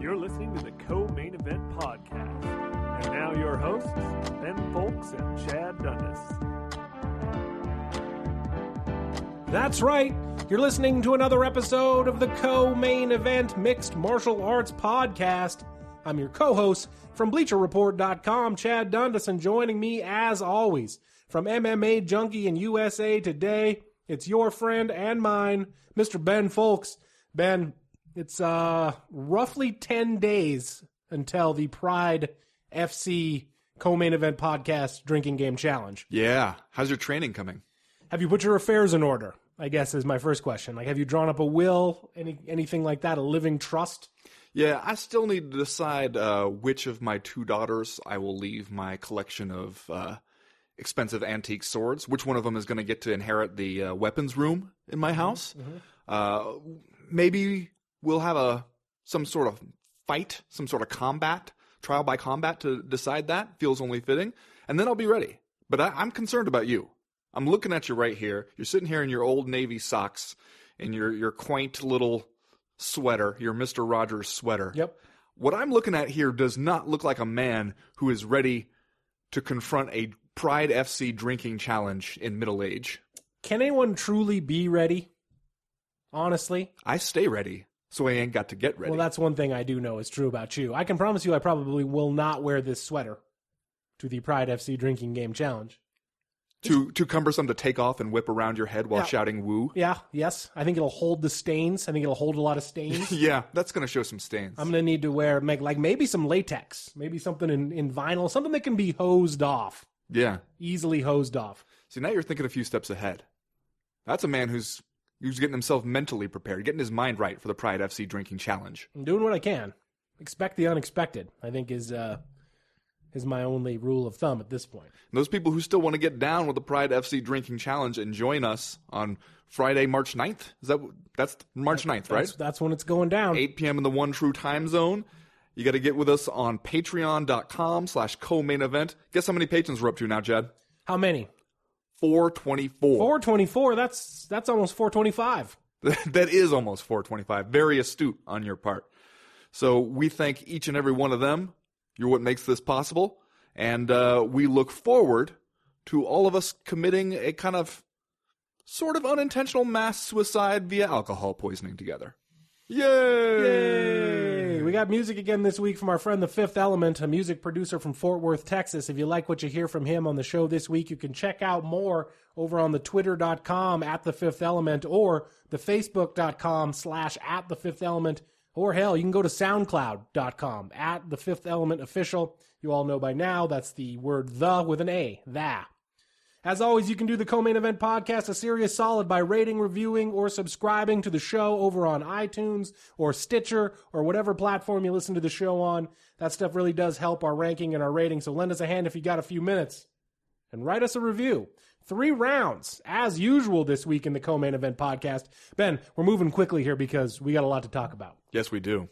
You're listening to the Co-Main Event Podcast. And now your hosts, Ben Fowlkes and Chad Dundas. That's right. You're listening to another episode of the Co Main Event Mixed Martial Arts Podcast. I'm your co host from BleacherReport.com, Chad Dundas, and joining me as always from MMA Junkie and USA Today, it's your friend and mine, Mr. Ben Fowlkes. Ben, it's uh, roughly 10 days until the Pride FC Co Main Event Podcast Drinking Game Challenge. Yeah. How's your training coming? Have you put your affairs in order? I guess is my first question. Like, have you drawn up a will, any anything like that, a living trust? Yeah, I still need to decide uh, which of my two daughters I will leave my collection of uh, expensive antique swords. Which one of them is going to get to inherit the uh, weapons room in my house? Uh, maybe we'll have a some sort of fight, some sort of combat, trial by combat to decide that. Feels only fitting, and then I'll be ready. But I, I'm concerned about you. I'm looking at you right here. You're sitting here in your old navy socks and your your quaint little sweater, your Mister Rogers sweater. Yep. What I'm looking at here does not look like a man who is ready to confront a Pride FC drinking challenge in middle age. Can anyone truly be ready? Honestly, I stay ready, so I ain't got to get ready. well, that's one thing I do know is true about you. I can promise you, I probably will not wear this sweater to the Pride FC Drinking Game Challenge. too too cumbersome to take off and whip around your head while Yeah. shouting "woo." Yeah, yes, I think it'll hold the stains. I think it'll hold a lot of stains. Yeah, that's gonna show some stains. I'm gonna need to wear make like maybe some latex, maybe something in, in vinyl, something that can be hosed off, yeah. easily hosed off. See, now you're thinking a few steps ahead. That's a man who's who's getting himself mentally prepared, getting his mind right for the Pride FC drinking challenge. I'm doing what I can. Expect the unexpected. I think is uh is my only rule of thumb at this point. And those people who still want to get down with the Pride FC drinking challenge and join us on Friday, March 9th. Is that that's March 9th, right? That's, that's when it's going down. 8 p.m. in the one true time zone. You got to get with us on patreon.com slash co-main event. Guess how many patrons we're up to now, Jed? How many? 424. 424. That's that's almost 425. that is almost 425. Very astute on your part. So we thank each and every one of them. You're what makes this possible. And uh, we look forward to all of us committing a kind of sort of unintentional mass suicide via alcohol poisoning together. Yay! Yay! Got music again this week from our friend The Fifth Element, a music producer from Fort Worth, Texas. If you like what you hear from him on the show this week, you can check out more over on the twitter.com at The Fifth Element or the facebook.com slash at The Fifth Element. Or hell, you can go to soundcloud.com at The Fifth Element Official. You all know by now that's the word the with an A, that. As always, you can do the co-main event podcast a serious solid by rating, reviewing, or subscribing to the show over on iTunes or Stitcher or whatever platform you listen to the show on. That stuff really does help our ranking and our rating, so lend us a hand if you got a few minutes. And write us a review. Three rounds, as usual this week in the co-main event podcast. Ben, we're moving quickly here because we got a lot to talk about. Yes, we do.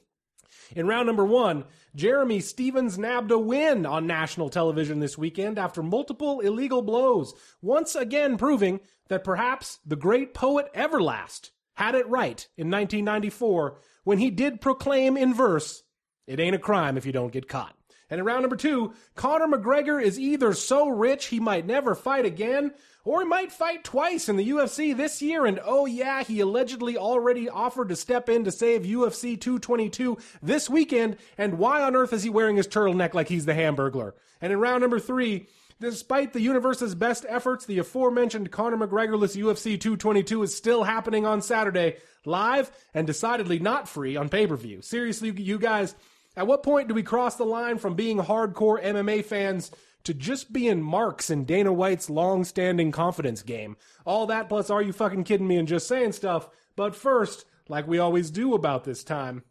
In round number one, Jeremy Stephens nabbed a win on national television this weekend after multiple illegal blows, once again proving that perhaps the great poet Everlast had it right in 1994 when he did proclaim in verse, It ain't a crime if you don't get caught. And in round number two, Conor McGregor is either so rich he might never fight again, or he might fight twice in the UFC this year. And oh yeah, he allegedly already offered to step in to save UFC 222 this weekend. And why on earth is he wearing his turtleneck like he's the Hamburglar? And in round number three, Despite the universe's best efforts, the aforementioned Conor McGregorless UFC 222 is still happening on Saturday, live and decidedly not free on pay per view. Seriously, you guys, at what point do we cross the line from being hardcore MMA fans to just being marks in Dana White's long standing confidence game? All that plus, are you fucking kidding me and just saying stuff? But first, like we always do about this time,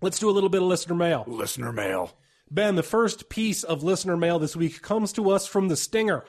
let's do a little bit of listener mail. Listener mail. Ben, the first piece of listener mail this week comes to us from the Stinger,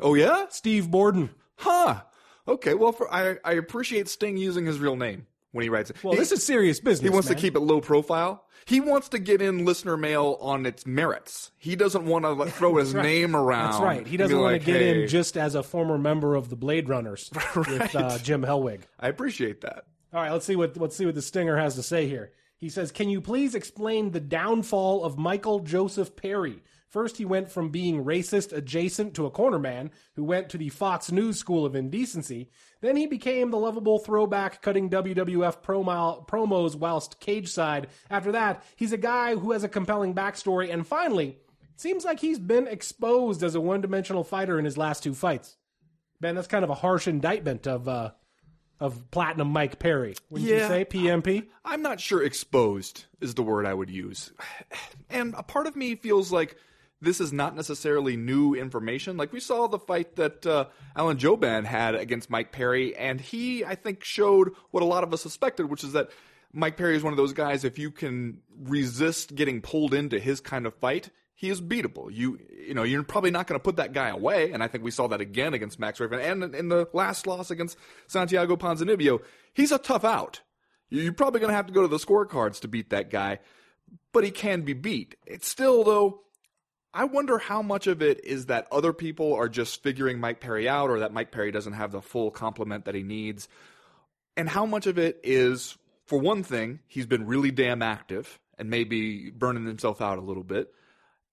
Oh, yeah? Steve Borden. Huh. Okay, well, for, I, I appreciate Sting using his real name. When he writes it. Well, He- this is serious business. he wants man. to keep it low profile. He wants to get in listener mail on its merits. He doesn't want to like, throw his name around. That's right. He doesn't want like, to get "Hey, in just as a former member of the Blade Runners with uh, Jim Hellwig. I appreciate that. All right, let's see what let's see what the Stinger has to say here. He says, "Can you please explain the downfall of Michael Joseph Perry? First, he went from being racist adjacent to a corner man who went to the Fox News School of Indecency. Then he became the lovable throwback, cutting WWF promo, promos whilst cage side. After that, he's a guy who has a compelling backstory. And finally, seems like he's been exposed as a one-dimensional fighter in his last two fights. Ben, that's kind of a harsh indictment of." Uh, of Platinum Mike Perry. Wouldn't you say PMP? I'm not sure exposed is the word I would use. And a part of me feels like this is not necessarily new information. Like we saw the fight that uh, Alan Jouban had against Mike Perry, and he, I think, showed what a lot of us suspected, which is that Mike Perry is one of those guys, if you can resist getting pulled into his kind of fight, he is beatable. You you know, you're probably not going to put that guy away, and I think we saw that again against Max Raven, and in the last loss against Santiago Ponzinibbio, he's a tough out. You're probably going to have to go to the scorecards to beat that guy, but he can be beat. It's still though. I wonder how much of it is that other people are just figuring Mike Perry out, or that Mike Perry doesn't have the full complement that he needs, and how much of it is, for one thing, he's been really damn active and maybe burning himself out a little bit.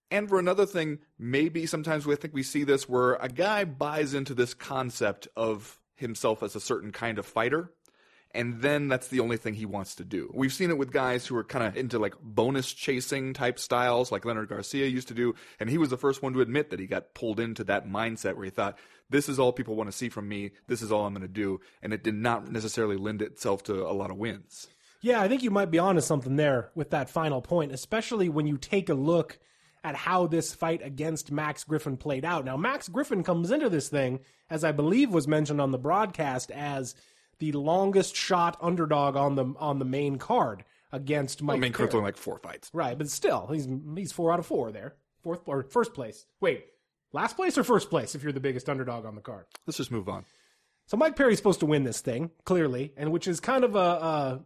And for another thing, maybe sometimes we think we see this where a guy buys into this concept of himself as a certain kind of fighter, and then that's the only thing he wants to do. We've seen it with guys who are kind of into like bonus chasing type styles, like Leonard Garcia used to do, and he was the first one to admit that he got pulled into that mindset where he thought, this is all people want to see from me, this is all I'm going to do, and it did not necessarily lend itself to a lot of wins. Yeah, I think you might be onto something there with that final point, especially when you take a look at how this fight against Max Griffin played out. Now, Max Griffin comes into this thing, as I believe was mentioned on the broadcast, as the longest shot underdog on the on the main card against Mike. I mean, Perry. Kurt's only like four fights. Right, but still, he's he's four out of four there. Fourth or first place. Wait, last place or first place if you're the biggest underdog on the card. Let's just move on. So Mike Perry's supposed to win this thing clearly, and which is kind of a, a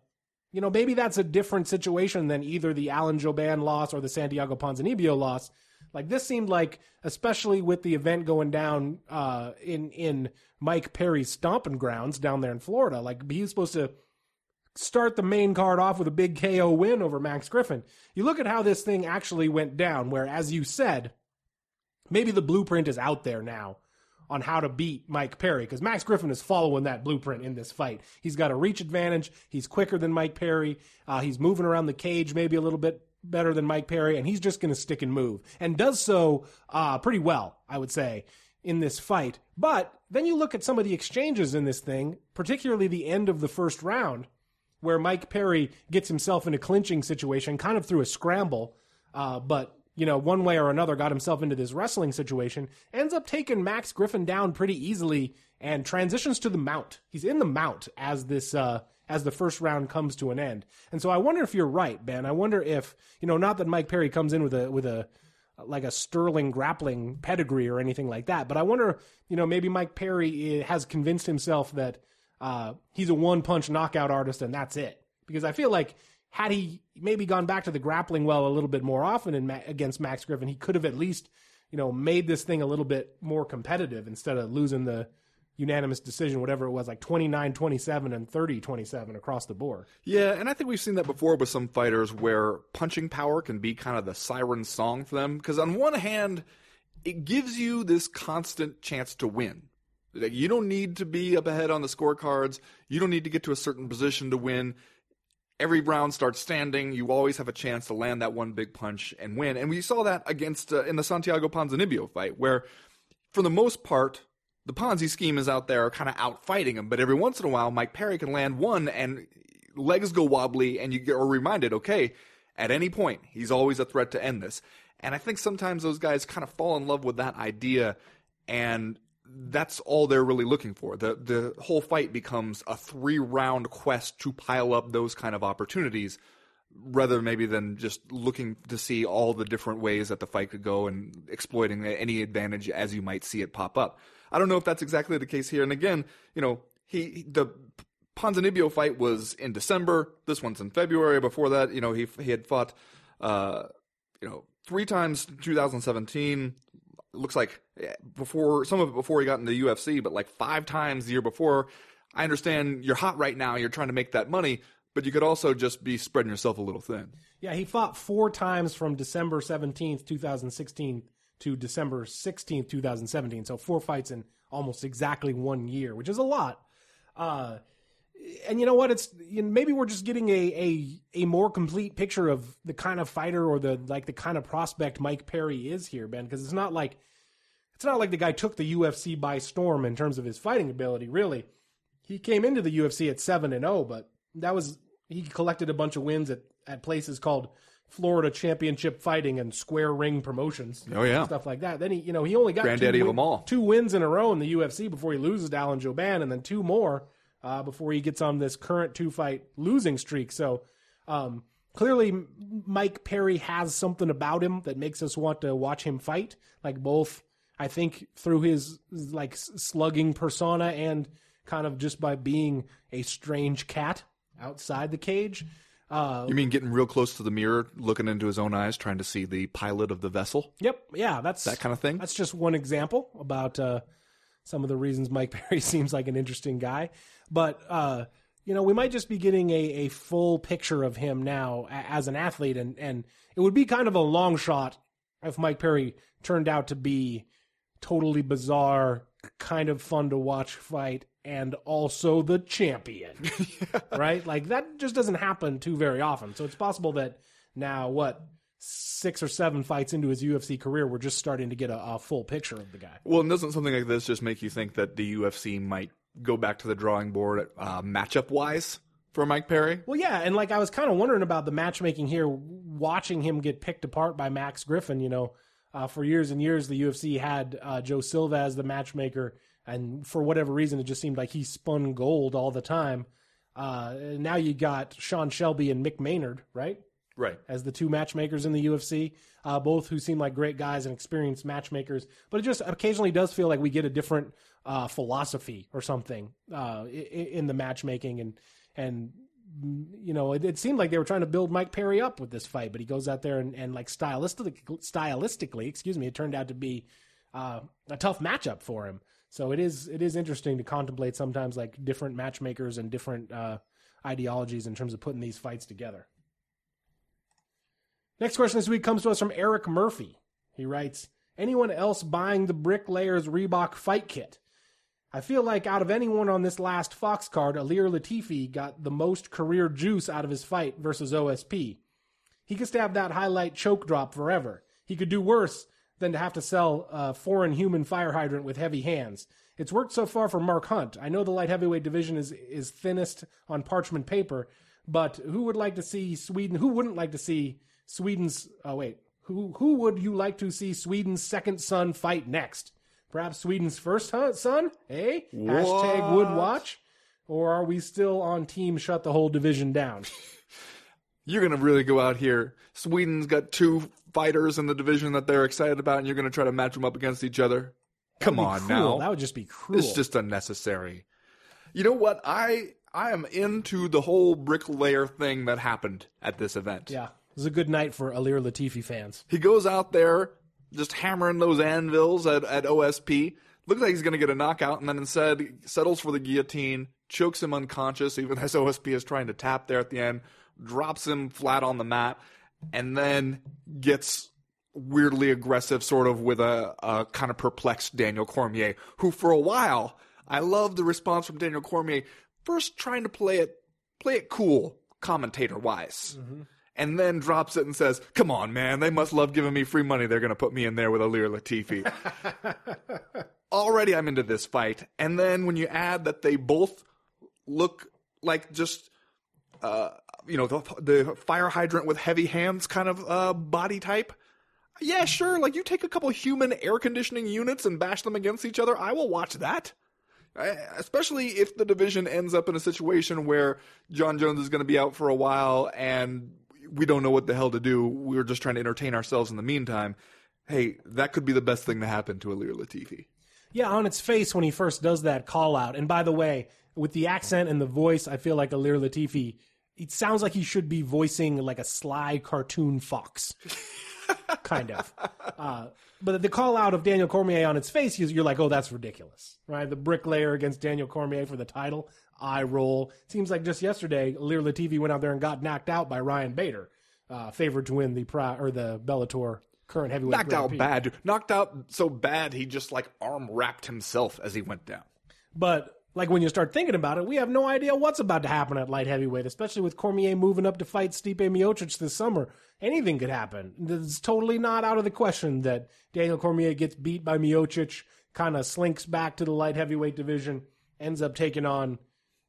you know, maybe that's a different situation than either the Alan Jouban loss or the Santiago Ponzinibbio loss. Like this seemed like, especially with the event going down uh, in in Mike Perry's stomping grounds down there in Florida, like he was supposed to start the main card off with a big KO win over Max Griffin. You look at how this thing actually went down, where, as you said, maybe the blueprint is out there now on how to beat Mike Perry because Max Griffin is following that blueprint in this fight. He's got a reach advantage. He's quicker than Mike Perry. Uh, he's moving around the cage maybe a little bit better than Mike Perry, and he's just going to stick and move and does so uh, pretty well, I would say, in this fight. But then you look at some of the exchanges in this thing, particularly the end of the first round, where Mike Perry gets himself in a clinching situation, kind of through a scramble, uh, but you know, one way or another, got himself into this wrestling situation, ends up taking Max Griffin down pretty easily, and transitions to the mount. He's in the mount as this uh, as the first round comes to an end. And so I wonder if you're right, Ben. I wonder if you know, not that Mike Perry comes in with a with a like a sterling grappling pedigree or anything like that, but I wonder, you know, maybe Mike Perry eh, has convinced himself that uh, he's a one punch knockout artist and that's it. Because I feel like had he maybe gone back to the grappling well a little bit more often Ma- against Max Griffin, he could have at least, you know, made this thing a little bit more competitive instead of losing the unanimous decision, whatever it was, like 29 27 and 30 27 across the board. Yeah, and I think we've seen that before with some fighters where punching power can be kind of the siren song for them. Because on one hand, it gives you this constant chance to win. Like, You don't need to be up ahead on the scorecards. You don't need to get to a certain position to win. Every round starts standing. You always have a chance to land that one big punch and win. And we saw that against uh, in the Santiago Ponzinibbio fight, where for the most part, the Ponzi scheme is out there kind of out fighting him. But every once in a while, Mike Perry can land one and legs go wobbly, and you are reminded, okay, at any point, he's always a threat to end this. And I think sometimes those guys kind of fall in love with that idea, and that's all they're really looking for. The the whole fight becomes a three round quest to pile up those kind of opportunities rather maybe than just looking to see all the different ways that the fight could go and exploiting any advantage as you might see it pop up. I don't know if that's exactly the case here. And again, you know, he the Ponzinibbio fight was in December. This one's in February. Before that, you know, he he had fought, uh, you know, three times in 2017. Looks like eh, before some of it before he got into the UFC, but like five times the year before. I understand you're hot right now. You're trying to make that money, but you could also just be spreading yourself a little thin. Yeah, he fought four times from December 17th, 2016 to December 16th, 2017. So four fights in almost exactly one year, which is a lot. Uh, and you know what? It's you know, maybe we're just getting a, a a more complete picture of the kind of fighter or the like the kind of prospect Mike Perry is here, Ben. Because it's not like it's not like the guy took the UFC by storm in terms of his fighting ability. Really, he came into the UFC at seven and zero, but that was he collected a bunch of wins at at places called Florida Championship Fighting and Square Ring Promotions. Oh, yeah. stuff like that. Then he, you know, he only got Granddaddy two, of win- them all. two wins in a row in the UFC before he loses to Alan Jouban, and then two more uh, before he gets on this current two fight losing streak. So um, clearly, Mike Perry has something about him that makes us want to watch him fight. Like both, I think, through his like slugging persona and kind of just by being a strange cat outside the cage. Uh, You mean getting real close to the mirror, looking into his own eyes, trying to see the pilot of the vessel? Yep. Yeah, that's That kind of thing? That's just one example about uh, some of the reasons Mike Perry seems like an interesting guy. But uh, you know, we might just be getting a, a full picture of him now a- as an athlete, and and it would be kind of a long shot if Mike Perry turned out to be totally bizarre, kind of fun to watch fight, and also the champion, right? Like that just doesn't happen too very often. So it's possible that now what six or seven fights into his UFC career, we're just starting to get a, a full picture of the guy. Well, and doesn't something like this just make you think that the UFC might go back to the drawing board uh, matchup wise for Mike Perry? Well, yeah, and like I was kind of wondering about the matchmaking here, watching him get picked apart by Max Griffin. You know, uh, for years and years, the UFC had uh, Joe Silva as the matchmaker, and for whatever reason, it just seemed like he spun gold all the time. Uh, now you got Sean Shelby and Mick Maynard, right? Right. as the two matchmakers in the UFC, uh, both who seem like great guys and experienced matchmakers. But it just occasionally does feel like we get a different uh, philosophy or something uh, i- i- in the matchmaking, and and you know it, it seemed like they were trying to build Mike Perry up with this fight, but he goes out there and, and like stylistically, stylistically, excuse me, it turned out to be uh, a tough matchup for him. So it is it is interesting to contemplate sometimes like different matchmakers and different uh, ideologies in terms of putting these fights together. Next question this week comes to us from Eric Murphy. He writes, Anyone else buying the Bricklayers Reebok fight kit? I feel like out of anyone on this last Fox card, Ilir Latifi got the most career juice out of his fight versus OSP. He could stab that highlight choke drop forever. He could do worse than to have to sell a foreign human fire hydrant with heavy hands. It's worked so far for Mark Hunt. I know the light heavyweight division is is thinnest on parchment paper, but who would like to see Sweden? Who wouldn't like to see Sweden's? Oh wait, who who would you like to see Sweden's second son fight next? Perhaps Sweden's first son? Eh? Hashtag would watch. Or are we still on team shut the whole division down? You're going to really go out here. Sweden's got two fighters in the division that they're excited about, and you're going to try to match them up against each other? Come on Cruel. now. That would just be cruel. It's just unnecessary. You know what? I I am into the whole bricklayer thing that happened at this event. yeah. It was a good night for Ilir Latifi fans. He goes out there just hammering those anvils at, at OSP. Looks like he's going to get a knockout, and then instead settles for the guillotine, chokes him unconscious, even as OSP is trying to tap there at the end, drops him flat on the mat, and then gets weirdly aggressive, sort of with a, a kind of perplexed Daniel Cormier, who for a while I love the response from Daniel Cormier. First, trying to play it play it cool, commentator wise. And then drops it and says, "Come on, man! They must love giving me free money. They're going to put me in there with Ilir Latifi." Already, I'm into this fight. And then when you add that they both look like just uh, you know, the, the fire hydrant with heavy hands kind of uh, body type. Yeah, sure. Like you take a couple human air conditioning units and bash them against each other. I will watch that. I- Especially if the division ends up in a situation where Jon Jones is going to be out for a while and we don't know what the hell to do. We're just trying to entertain ourselves in the meantime. Hey, that could be the best thing to happen to Ilir Latifi. Yeah, on its face when he first does that call out. And by the way, with the accent and the voice, I feel like Ilir Latifi. It sounds like he should be voicing like a sly cartoon fox, kind of. Uh, but the call out of Daniel Cormier on its face, you're like, oh, that's ridiculous, right? The bricklayer against Daniel Cormier for the title, eye roll. Seems like just yesterday, Ilir Latifi went out there and got knocked out by Ryan Bader, uh, favored to win the pri- or the Bellator current heavyweight. Knocked out Prix. bad. dude. Knocked out so bad he just like arm wrapped himself as he went down. But like when you start thinking about it, we have no idea what's about to happen at light heavyweight, especially with Cormier moving up to fight Stipe Miocic this summer. Anything could happen. It's totally not out of the question that Daniel Cormier gets beat by Miocic, kind of slinks back to the light heavyweight division, ends up taking on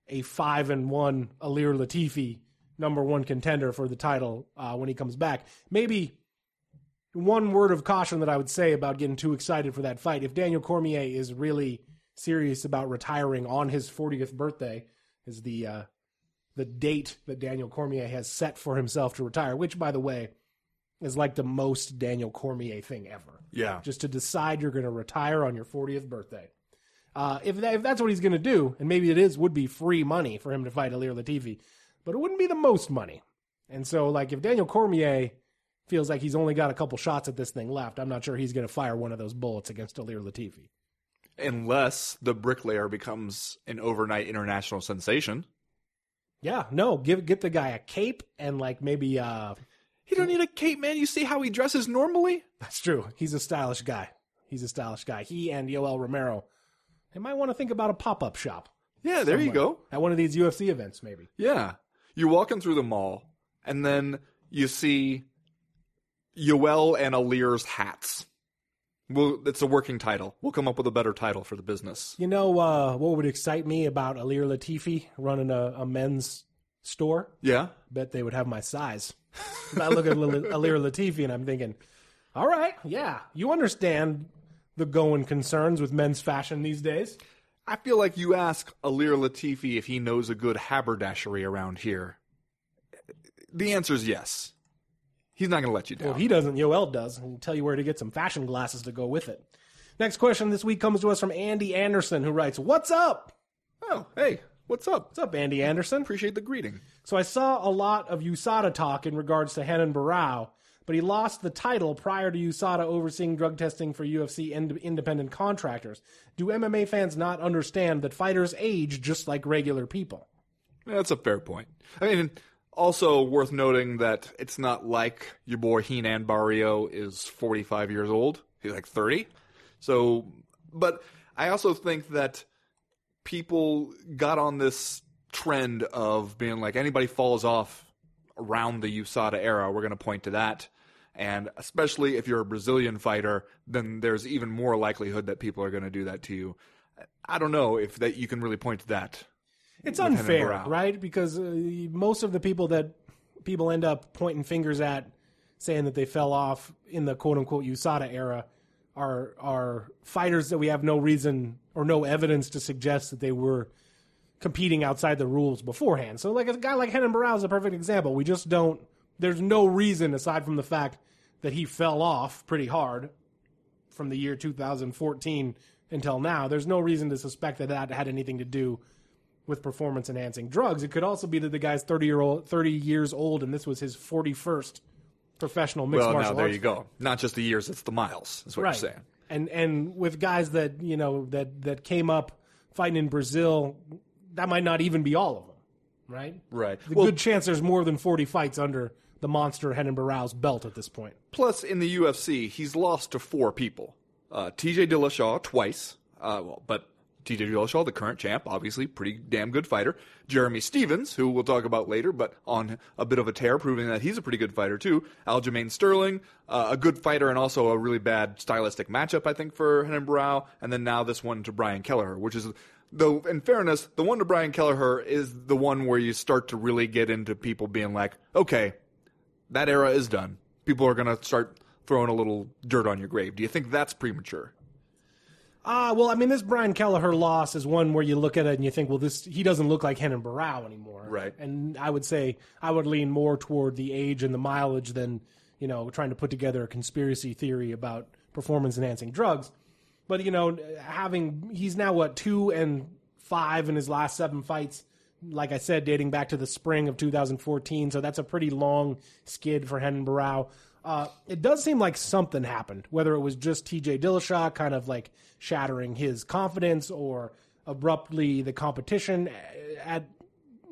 a five and one Ilir Latifi, number one contender for the title uh, when he comes back. Maybe one word of caution that I would say about getting too excited for that fight. If Daniel Cormier is really serious about retiring on his 40th birthday, is the uh, the date that Daniel Cormier has set for himself to retire, which, by the way, is like the most Daniel Cormier thing ever. Yeah. Just to decide you're going to retire on your 40th birthday. Uh, if, that, if that's what he's going to do, and maybe it is, would be free money for him to fight Ilir Latifi, but it wouldn't be the most money. And so, like, if Daniel Cormier feels like he's only got a couple shots at this thing left, I'm not sure he's going to fire one of those bullets against Ilir Latifi. Unless the bricklayer becomes an overnight international sensation. Yeah, no, give get the guy a cape and like maybe uh He don't need a cape, man. You see how he dresses normally? that's true. He's a stylish guy. He's a stylish guy. He and Yoel Romero. They might want to think about a pop-up shop Yeah, there you go. at one of these UFC events maybe. Yeah. You're walking through the mall, and then you see Yoel and Ilir's hats. Well, it's a working title. We'll come up with a better title for the business. You know uh, what would excite me about Ilir Latifi running a, a men's store? Yeah. Bet they would have my size. I look at Ilir Latifi and I'm thinking, all right, yeah, you understand the going concerns with men's fashion these days. I feel like you ask Ilir Latifi if he knows a good haberdashery around here. The answer is yes. He's not going to let you down. Well, if he doesn't, Yoel does. And tell you where to get some fashion glasses to go with it. Next question this week comes to us from Andy Anderson, who writes, What's up? oh, hey, what's up? What's up, Andy Anderson? Appreciate the greeting. So I saw a lot of USADA talk in regards to Renan Barão, but he lost the title prior to USADA overseeing drug testing for UFC ind- independent contractors. Do MMA fans not understand that fighters age just like regular people? That's a fair point. I mean, also worth noting that it's not like your boy Renan Barão is 45 years old. He's like 30. So, but I also think that people got on this trend of being like anybody falls off around the USADA era, we're going to point to that. And especially if you're a Brazilian fighter, then there's even more likelihood that people are going to do that to you. I don't know if that you can really point to that. It's unfair, right? Because uh, most of the people that people end up pointing fingers at, saying that they fell off in the quote unquote USADA era, are are fighters that we have no reason or no evidence to suggest that they were competing outside the rules beforehand. So, like a guy like Renan Barão is a perfect example. We just don't. There's no reason aside from the fact that he fell off pretty hard from the year 2014 until now. There's no reason to suspect that that had anything to do with performance enhancing drugs. It could also be that the guy's 30 year old 30 years old and this was his 41st professional mixed martial arts. Well, now there arts. you go. Not just the years, it's the miles. That's what Right. you're saying. And and with guys that, you know, that that came up fighting in Brazil, that might not even be all of them, right? Right. The Well, good chance there's more than 40 fights under the monster Renan Barão's belt at this point. plus in the UFC, he's lost to four people. Uh, TJ Dillashaw twice, uh, well, but TJ Dillashaw, the current champ, obviously pretty damn good fighter. Jeremy Stephens, who we'll talk about later, but on a bit of a tear, proving that he's a pretty good fighter too. Aljamain Sterling, uh, a good fighter and also a really bad stylistic matchup, I think, for Renan Barão. And then now this one to Brian Kelleher, which is though in fairness, the one to Brian Kelleher is the one where you start to really get into people being like, okay, that era is done. People are going to start throwing a little dirt on your grave. Do you think that's premature? Ah, well, I mean, this Brian Kelleher loss is one where you look at it and you think, well, this he doesn't look like Renan Barão anymore, Right. And I would say I would lean more toward the age and the mileage than you know trying to put together a conspiracy theory about performance enhancing drugs. But you know, having he's now what two and five in his last seven fights. Like I said, dating back to the spring of 2014, so that's a pretty long skid for Renan Barão. Uh, it does seem like something happened, whether it was just TJ Dillashaw kind of like shattering his confidence or abruptly the competition at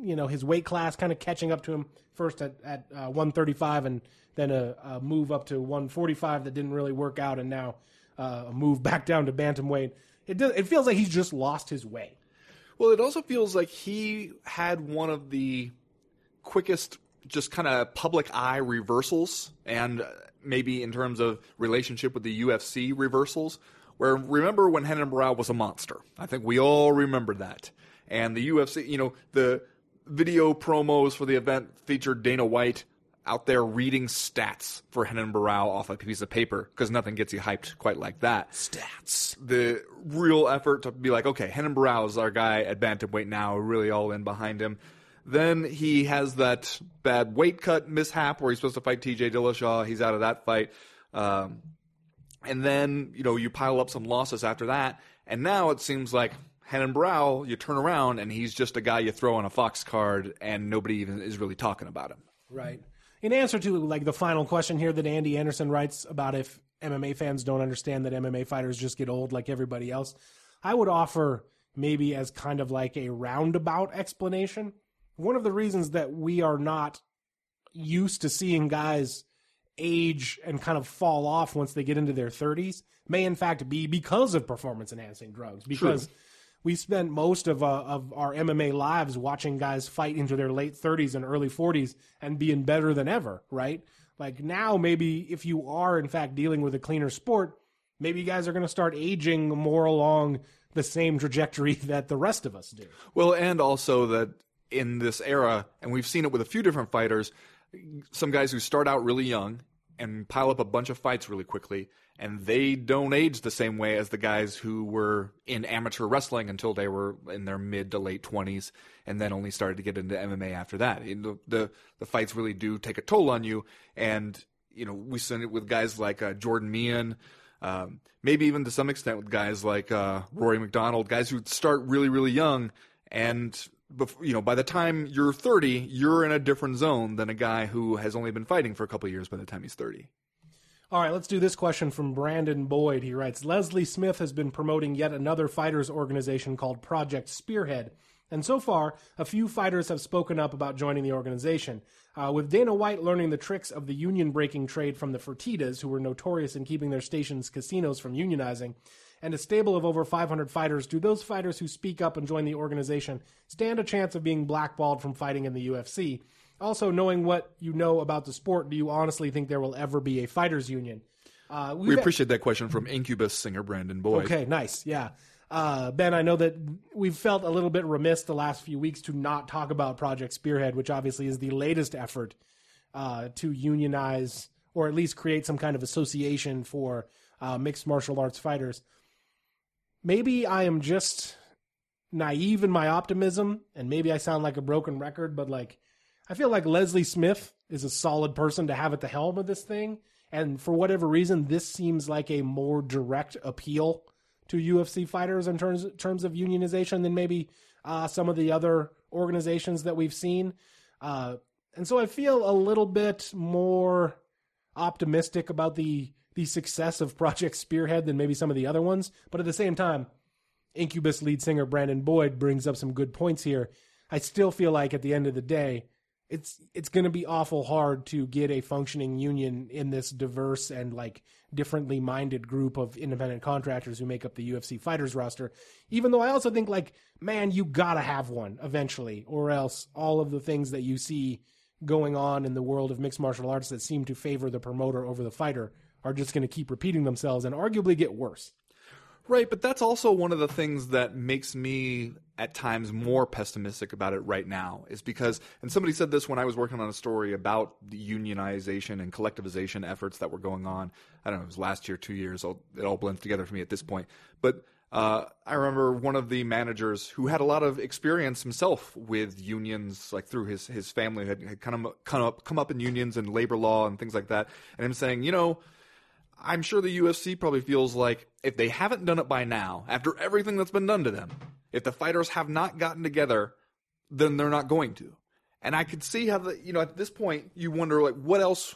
you know his weight class kind of catching up to him first at, at uh, 135 and then a, a, move up to 145 that didn't really work out and now uh, a move back down to bantamweight. It does, it feels like he's just lost his way. Well it also feels like he had one of the quickest just kind of public eye reversals and uh, maybe in terms of relationship with the UFC reversals where remember when Renan Barão was a monster I think we all remember that and the UFC you know the video promos for the event featured Dana White out there reading stats for Renan Barão off a piece of paper because nothing gets you hyped quite like that. Stats. The real effort to be like, okay, Renan Barão is our guy at bantamweight now, really all in behind him. Then he has that bad weight cut mishap where he's supposed to fight T.J. Dillashaw. He's out of that fight. Um, and then you know you pile up some losses after that, and now it seems like Renan Barão. you turn around and he's just a guy you throw on a Fox card, and nobody even is really talking about him. Right in answer to like the final question here that Andy Anderson writes about if MMA fans don't understand that MMA fighters just get old like everybody else, I would offer maybe as kind of like a roundabout explanation. One of the reasons that we are not used to seeing guys age and kind of fall off once they get into their 30s may in fact be because of performance enhancing drugs because True we spent most of uh, of our MMA lives watching guys fight into their late 30s and early 40s and being better than ever, right? Like now, maybe if you are in fact dealing with a cleaner sport, maybe you guys are going to start aging more along the same trajectory that the rest of us do. Well, and also that in this era, and we've seen it with a few different fighters, some guys who start out really young and pile up a bunch of fights really quickly and they don't age the same way as the guys who were in amateur wrestling until they were in their mid to late 20s and then only started to get into MMA after that. The, the, the fights really do take a toll on you and you know we seen it with guys like uh, Jordan Mein um, maybe even to some extent with guys like uh, Rory MacDonald guys who start really really young and you know by the time you're 30 you're in a different zone than a guy who has only been fighting for a couple years by the time he's 30 all right, let's do this question from Brandon Boyd. He writes Leslie Smith has been promoting yet another fighters organization called Project Spearhead. And so far, a few fighters have spoken up about joining the organization. Uh, with Dana White learning the tricks of the union breaking trade from the Fertitas, who were notorious in keeping their stations' casinos from unionizing, and a stable of over 500 fighters, do those fighters who speak up and join the organization stand a chance of being blackballed from fighting in the UFC? Also, knowing what you know about the sport, do you honestly think there will ever be a fighters union? Uh, we appreciate that question from Incubus singer Brandon Boyd. Okay, nice. Yeah. Uh, ben, I know that we've felt a little bit remiss the last few weeks to not talk about Project Spearhead, which obviously is the latest effort uh, to unionize or at least create some kind of association for uh, mixed martial arts fighters. Maybe I am just naive in my optimism, and maybe I sound like a broken record, but like I feel like Leslie Smith is a solid person to have at the helm of this thing. And for whatever reason, this seems like a more direct appeal to UFC fighters in terms terms of unionization than maybe uh, some of the other organizations that we've seen. Uh, and so I feel a little bit more optimistic about the the success of Project Spearhead than maybe some of the other ones. But at the same time, Incubus lead singer Brandon Boyd brings up some good points here. I still feel like at the end of the day, it's it's going to be awful hard to get a functioning union in this diverse and like differently minded group of independent contractors who make up the UFC fighters roster. Even though I also think like man, you got to have one eventually or else all of the things that you see going on in the world of mixed martial arts that seem to favor the promoter over the fighter are just going to keep repeating themselves and arguably get worse. Right, but that's also one of the things that makes me at times more pessimistic about it right now is because and somebody said this when I was working on a story about the unionization and collectivization efforts that were going on. I don't know, it was last year, 2 years, it all blends together for me at this point. But uh, I remember one of the managers who had a lot of experience himself with unions, like through his his family had, had kind of come up come up in unions and labor law and things like that, and him saying, you know, I'm sure the UFC probably feels like if they haven't done it by now, after everything that's been done to them, If the fighters have not gotten together, then they're not going to. And I could see how the you know at this point you wonder like what else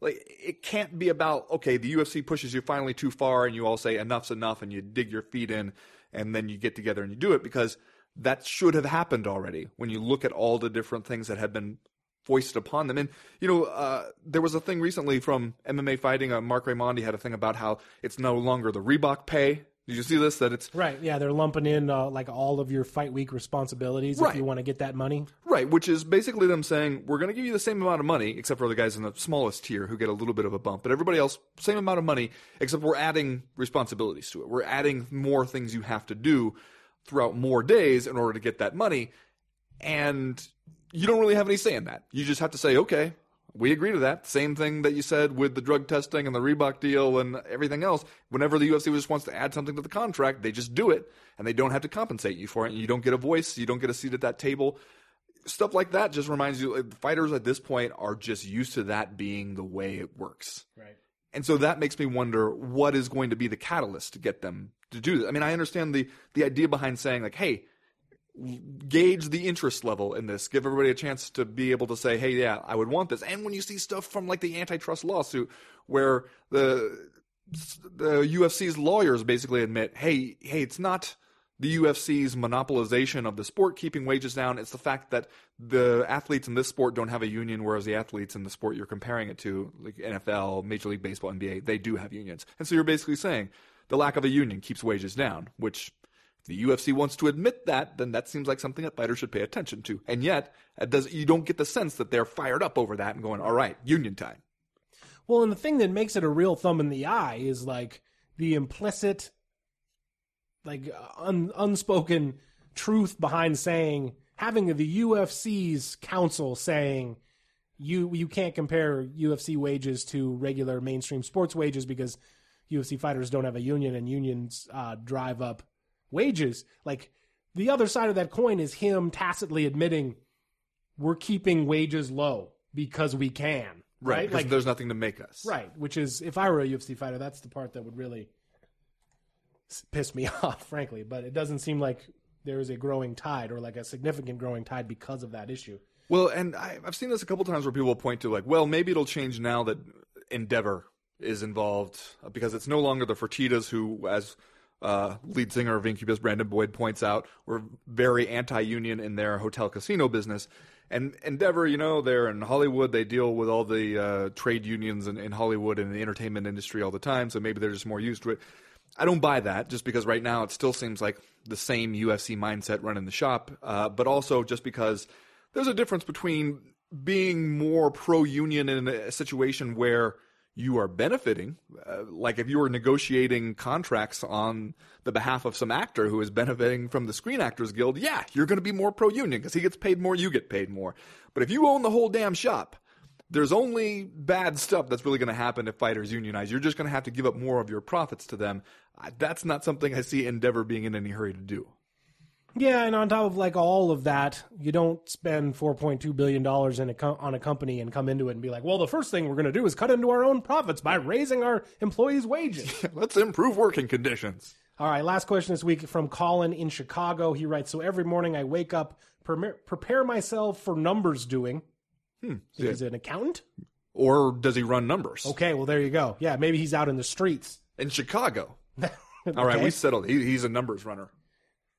like it can't be about okay the UFC pushes you finally too far and you all say enough's enough and you dig your feet in and then you get together and you do it because that should have happened already when you look at all the different things that have been foisted upon them and you know uh, there was a thing recently from MMA fighting uh, Marc Raimondi had a thing about how it's no longer the Reebok pay did you see this? That it's Right. Yeah, they're lumping in uh, like all of your fight week responsibilities Right. if you want to get that money. right, which is basically them saying we're going to give you the same amount of money, except for the guys in the smallest tier who get a little bit of a bump, but everybody else same amount of money, except we're adding responsibilities to it. We're adding more things you have to do throughout more days in order to get that money, and you don't really have any say in that. You just have to say, okay, we agree to that. Same thing that you said with the drug testing and the Reebok deal and everything else. Whenever the UFC just wants to add something to the contract, they just do it and they don't have to compensate you for it. And you don't get a voice, you don't get a seat at that table. Stuff like that just reminds you like, fighters at this point are just used to that being the way it works. Right. And so that makes me wonder what is going to be the catalyst to get them to do this. I mean, I understand the the idea behind saying like, hey, gauge the interest level in this. Give everybody a chance to be able to say, "Hey, yeah, I would want this." And when you see stuff from like the antitrust lawsuit, where the the UFC's lawyers basically admit, "Hey, hey, it's not." The UFC's monopolization of the sport keeping wages down. It's the fact that the athletes in this sport don't have a union, whereas the athletes in the sport you're comparing it to, like NFL, Major League Baseball, NBA, they do have unions. And so you're basically saying the lack of a union keeps wages down, which the UFC wants to admit that, then that seems like something that fighters should pay attention to. And yet, does you don't get the sense that they're fired up over that and going, "All right, union time." Well, and the thing that makes it a real thumb in the eye is like the implicit, like un, unspoken truth behind saying having the UFC's counsel saying you you can't compare UFC wages to regular mainstream sports wages because UFC fighters don't have a union and unions uh, drive up wages. Like the other side of that coin is him tacitly admitting we're keeping wages low because we can. right? Like there's nothing to make us. Right, which is if I were a UFC fighter, that's the part that would really piss me off, frankly. But it doesn't seem like there is a growing tide or like a significant growing tide because of that issue. Well, and I, I've seen this a couple times where people point to like, well, maybe it'll change now that Endeavor is involved uh, because it's no longer the Fertitas who, as uh, lead singer of Incubus Brandon Boyd points out, were very anti-union in their hotel casino business. And Endeavor, you know, they're in Hollywood. They deal with all the uh, trade unions in, in Hollywood and the entertainment industry all the time. So maybe they're just more used to it. I don't buy that just because right now it still seems like the same UFC mindset running the shop, uh, but also just because there's a difference between being more pro union in a situation where you are benefiting, uh, like if you were negotiating contracts on the behalf of some actor who is benefiting from the Screen Actors Guild, yeah, you're going to be more pro union because he gets paid more, you get paid more. But if you own the whole damn shop, there's only bad stuff that's really going to happen if fighters unionize. You're just going to have to give up more of your profits to them. That's not something I see Endeavor being in any hurry to do. Yeah, and on top of like all of that, you don't spend four point two billion dollars in a on a company and come into it and be like, well, the first thing we're going to do is cut into our own profits by raising our employees' wages. Let's improve working conditions. All right, last question this week from Colin in Chicago. He writes, "So every morning I wake up, prepare, prepare myself for numbers doing." Hmm. He's an accountant. Or does he run numbers? Okay, well there you go. Yeah, maybe he's out in the streets. In Chicago. All right, Okay. we settled. He, he's a numbers runner.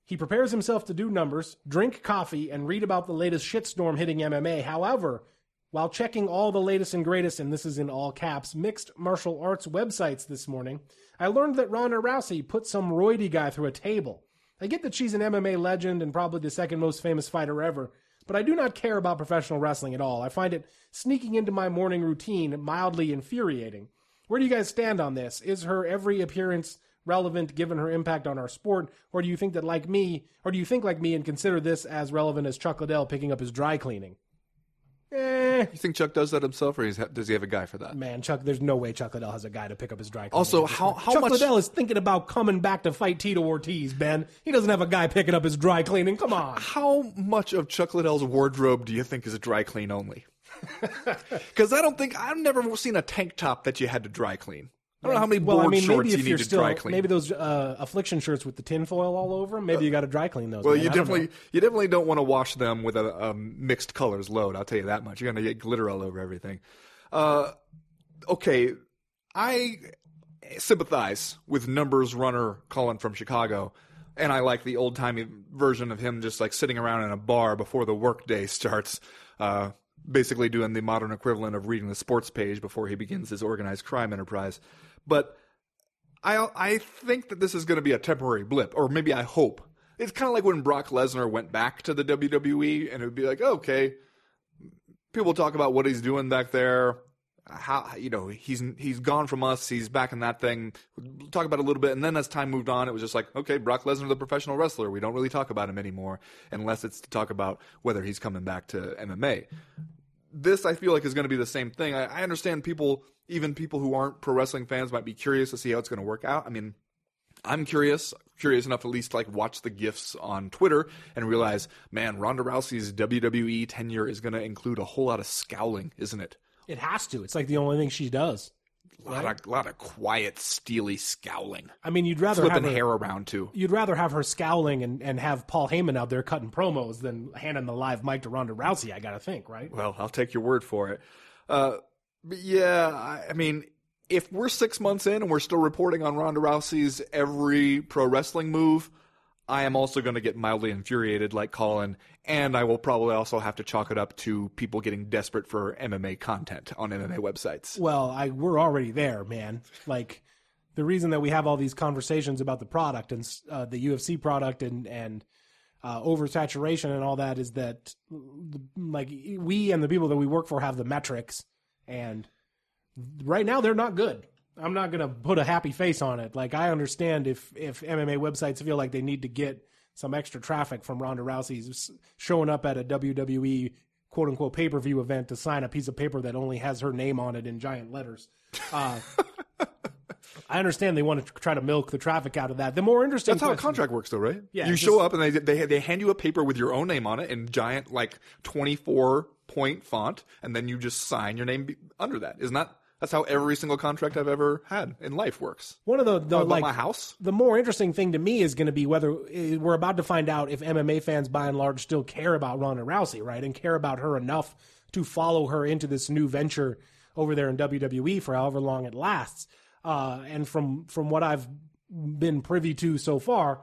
He prepares himself to do numbers, drink coffee, and read about the latest shitstorm hitting MMA. However, while checking all the latest and greatest, and this is in all caps, mixed martial arts websites this morning, I learned that Ronda Rousey put some roidy guy through a table. I get that she's an MMA legend and probably the second most famous fighter ever, but I do not care about professional wrestling at all. I find it sneaking into my morning routine mildly infuriating. Where do you guys stand on this? Is her every appearance relevant given her impact on our sport, or do you think that like me, or do you think like me and consider this as relevant as Chuck Liddell picking up his dry cleaning? Eh, You think Chuck does that himself, or does he have a guy for that? man, Chuck, there's no way Chuck Liddell has a guy to pick up his dry cleaning. Also, how- how Chuck much- Liddell is thinking about coming back to fight Tito Ortiz, Ben. He doesn't have a guy picking up his dry cleaning. Come on. How much of Chuck Liddell's wardrobe do you think is dry clean only? Because I don't think I've never seen a tank top that you had to dry clean. I don't know how many Well, I mean, shorts maybe you if need you're to still dry clean. maybe those uh, affliction shirts with the tinfoil all over them. Maybe you got to dry clean those. well, man. you definitely you definitely don't want to wash them with a, a mixed colors load. I'll tell you that much. You're gonna get glitter all over everything. Uh, okay, I sympathize with numbers runner Colin from Chicago, and I like the old timey version of him just like sitting around in a bar before the workday starts, uh, basically doing the modern equivalent of reading the sports page before he begins his organized crime enterprise. But I I think that this is going to be a temporary blip, or maybe I hope. It's kind of like when Brock Lesnar went back to the WWE, and it would be like, okay, people talk about what he's doing back there. How you know he's he's gone from us. He's back in that thing. We'll talk about a little bit, and then as time moved on, it was just like, okay, Brock Lesnar, the professional wrestler. We don't really talk about him anymore, unless it's to talk about whether he's coming back to MMA. This I feel like is going to be the same thing. I, I understand people, even people who aren't pro wrestling fans, might be curious to see how it's going to work out. I mean, I'm curious, curious enough at least to like watch the gifs on Twitter and realize, man, Ronda Rousey's WWE tenure is going to include a whole lot of scowling, isn't it? It has to. It's like the only thing she does. A lot of, lot of quiet, steely scowling, I mean, you'd rather have her, hair around too. you'd rather have her scowling and, and have Paul Heyman out there cutting promos than handing the live mic to Ronda Rousey. I got to think, right? Well, I'll take your word for it. Uh, but yeah, I, I mean, if we're six months in and we're still reporting on Ronda Rousey's every pro wrestling move, I am also going to get mildly infuriated, like Colin, and I will probably also have to chalk it up to people getting desperate for MMA content on MMA websites. Well, I we're already there, man. Like the reason that we have all these conversations about the product and uh, the UFC product and and uh, oversaturation and all that is that like we and the people that we work for have the metrics and right now they're not good. I'm not gonna put a happy face on it. Like I understand if if MMA websites feel like they need to get some extra traffic from Ronda Rousey's showing up at a WWE quote unquote pay per view event to sign a piece of paper that only has her name on it in giant letters. Uh, I understand they want to try to milk the traffic out of that. The more interesting That's how a contract works, though, right? Yeah, You just- show up and they, they they hand you a paper with your own name on it in giant like twenty four point font, and then you just sign your name under that. Isn't that that's how every single contract I've ever had in life works? One of the, the like my house. the more interesting thing to me is going to be whether we're about to find out if MMA fans by and large still care about Ronda Rousey, right? And care about her enough to follow her into this new venture over there in WWE for however long it lasts. Uh, and from from what I've been privy to so far,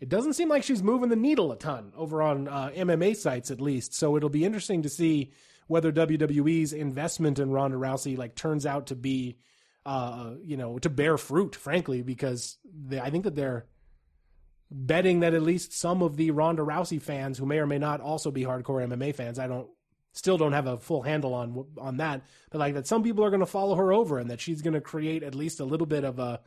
it doesn't seem like she's moving the needle a ton over on uh, MMA sites at least. So it'll be interesting to see whether WWE's investment in Ronda Rousey like turns out to be uh, you know, to bear fruit, frankly, because they, I think that they're betting that at least some of the Ronda Rousey fans, who may or may not also be hardcore MMA fans, I don't, still don't have a full handle on on that, but like that some people are going to follow her over, and that she's going to create at least a little bit of a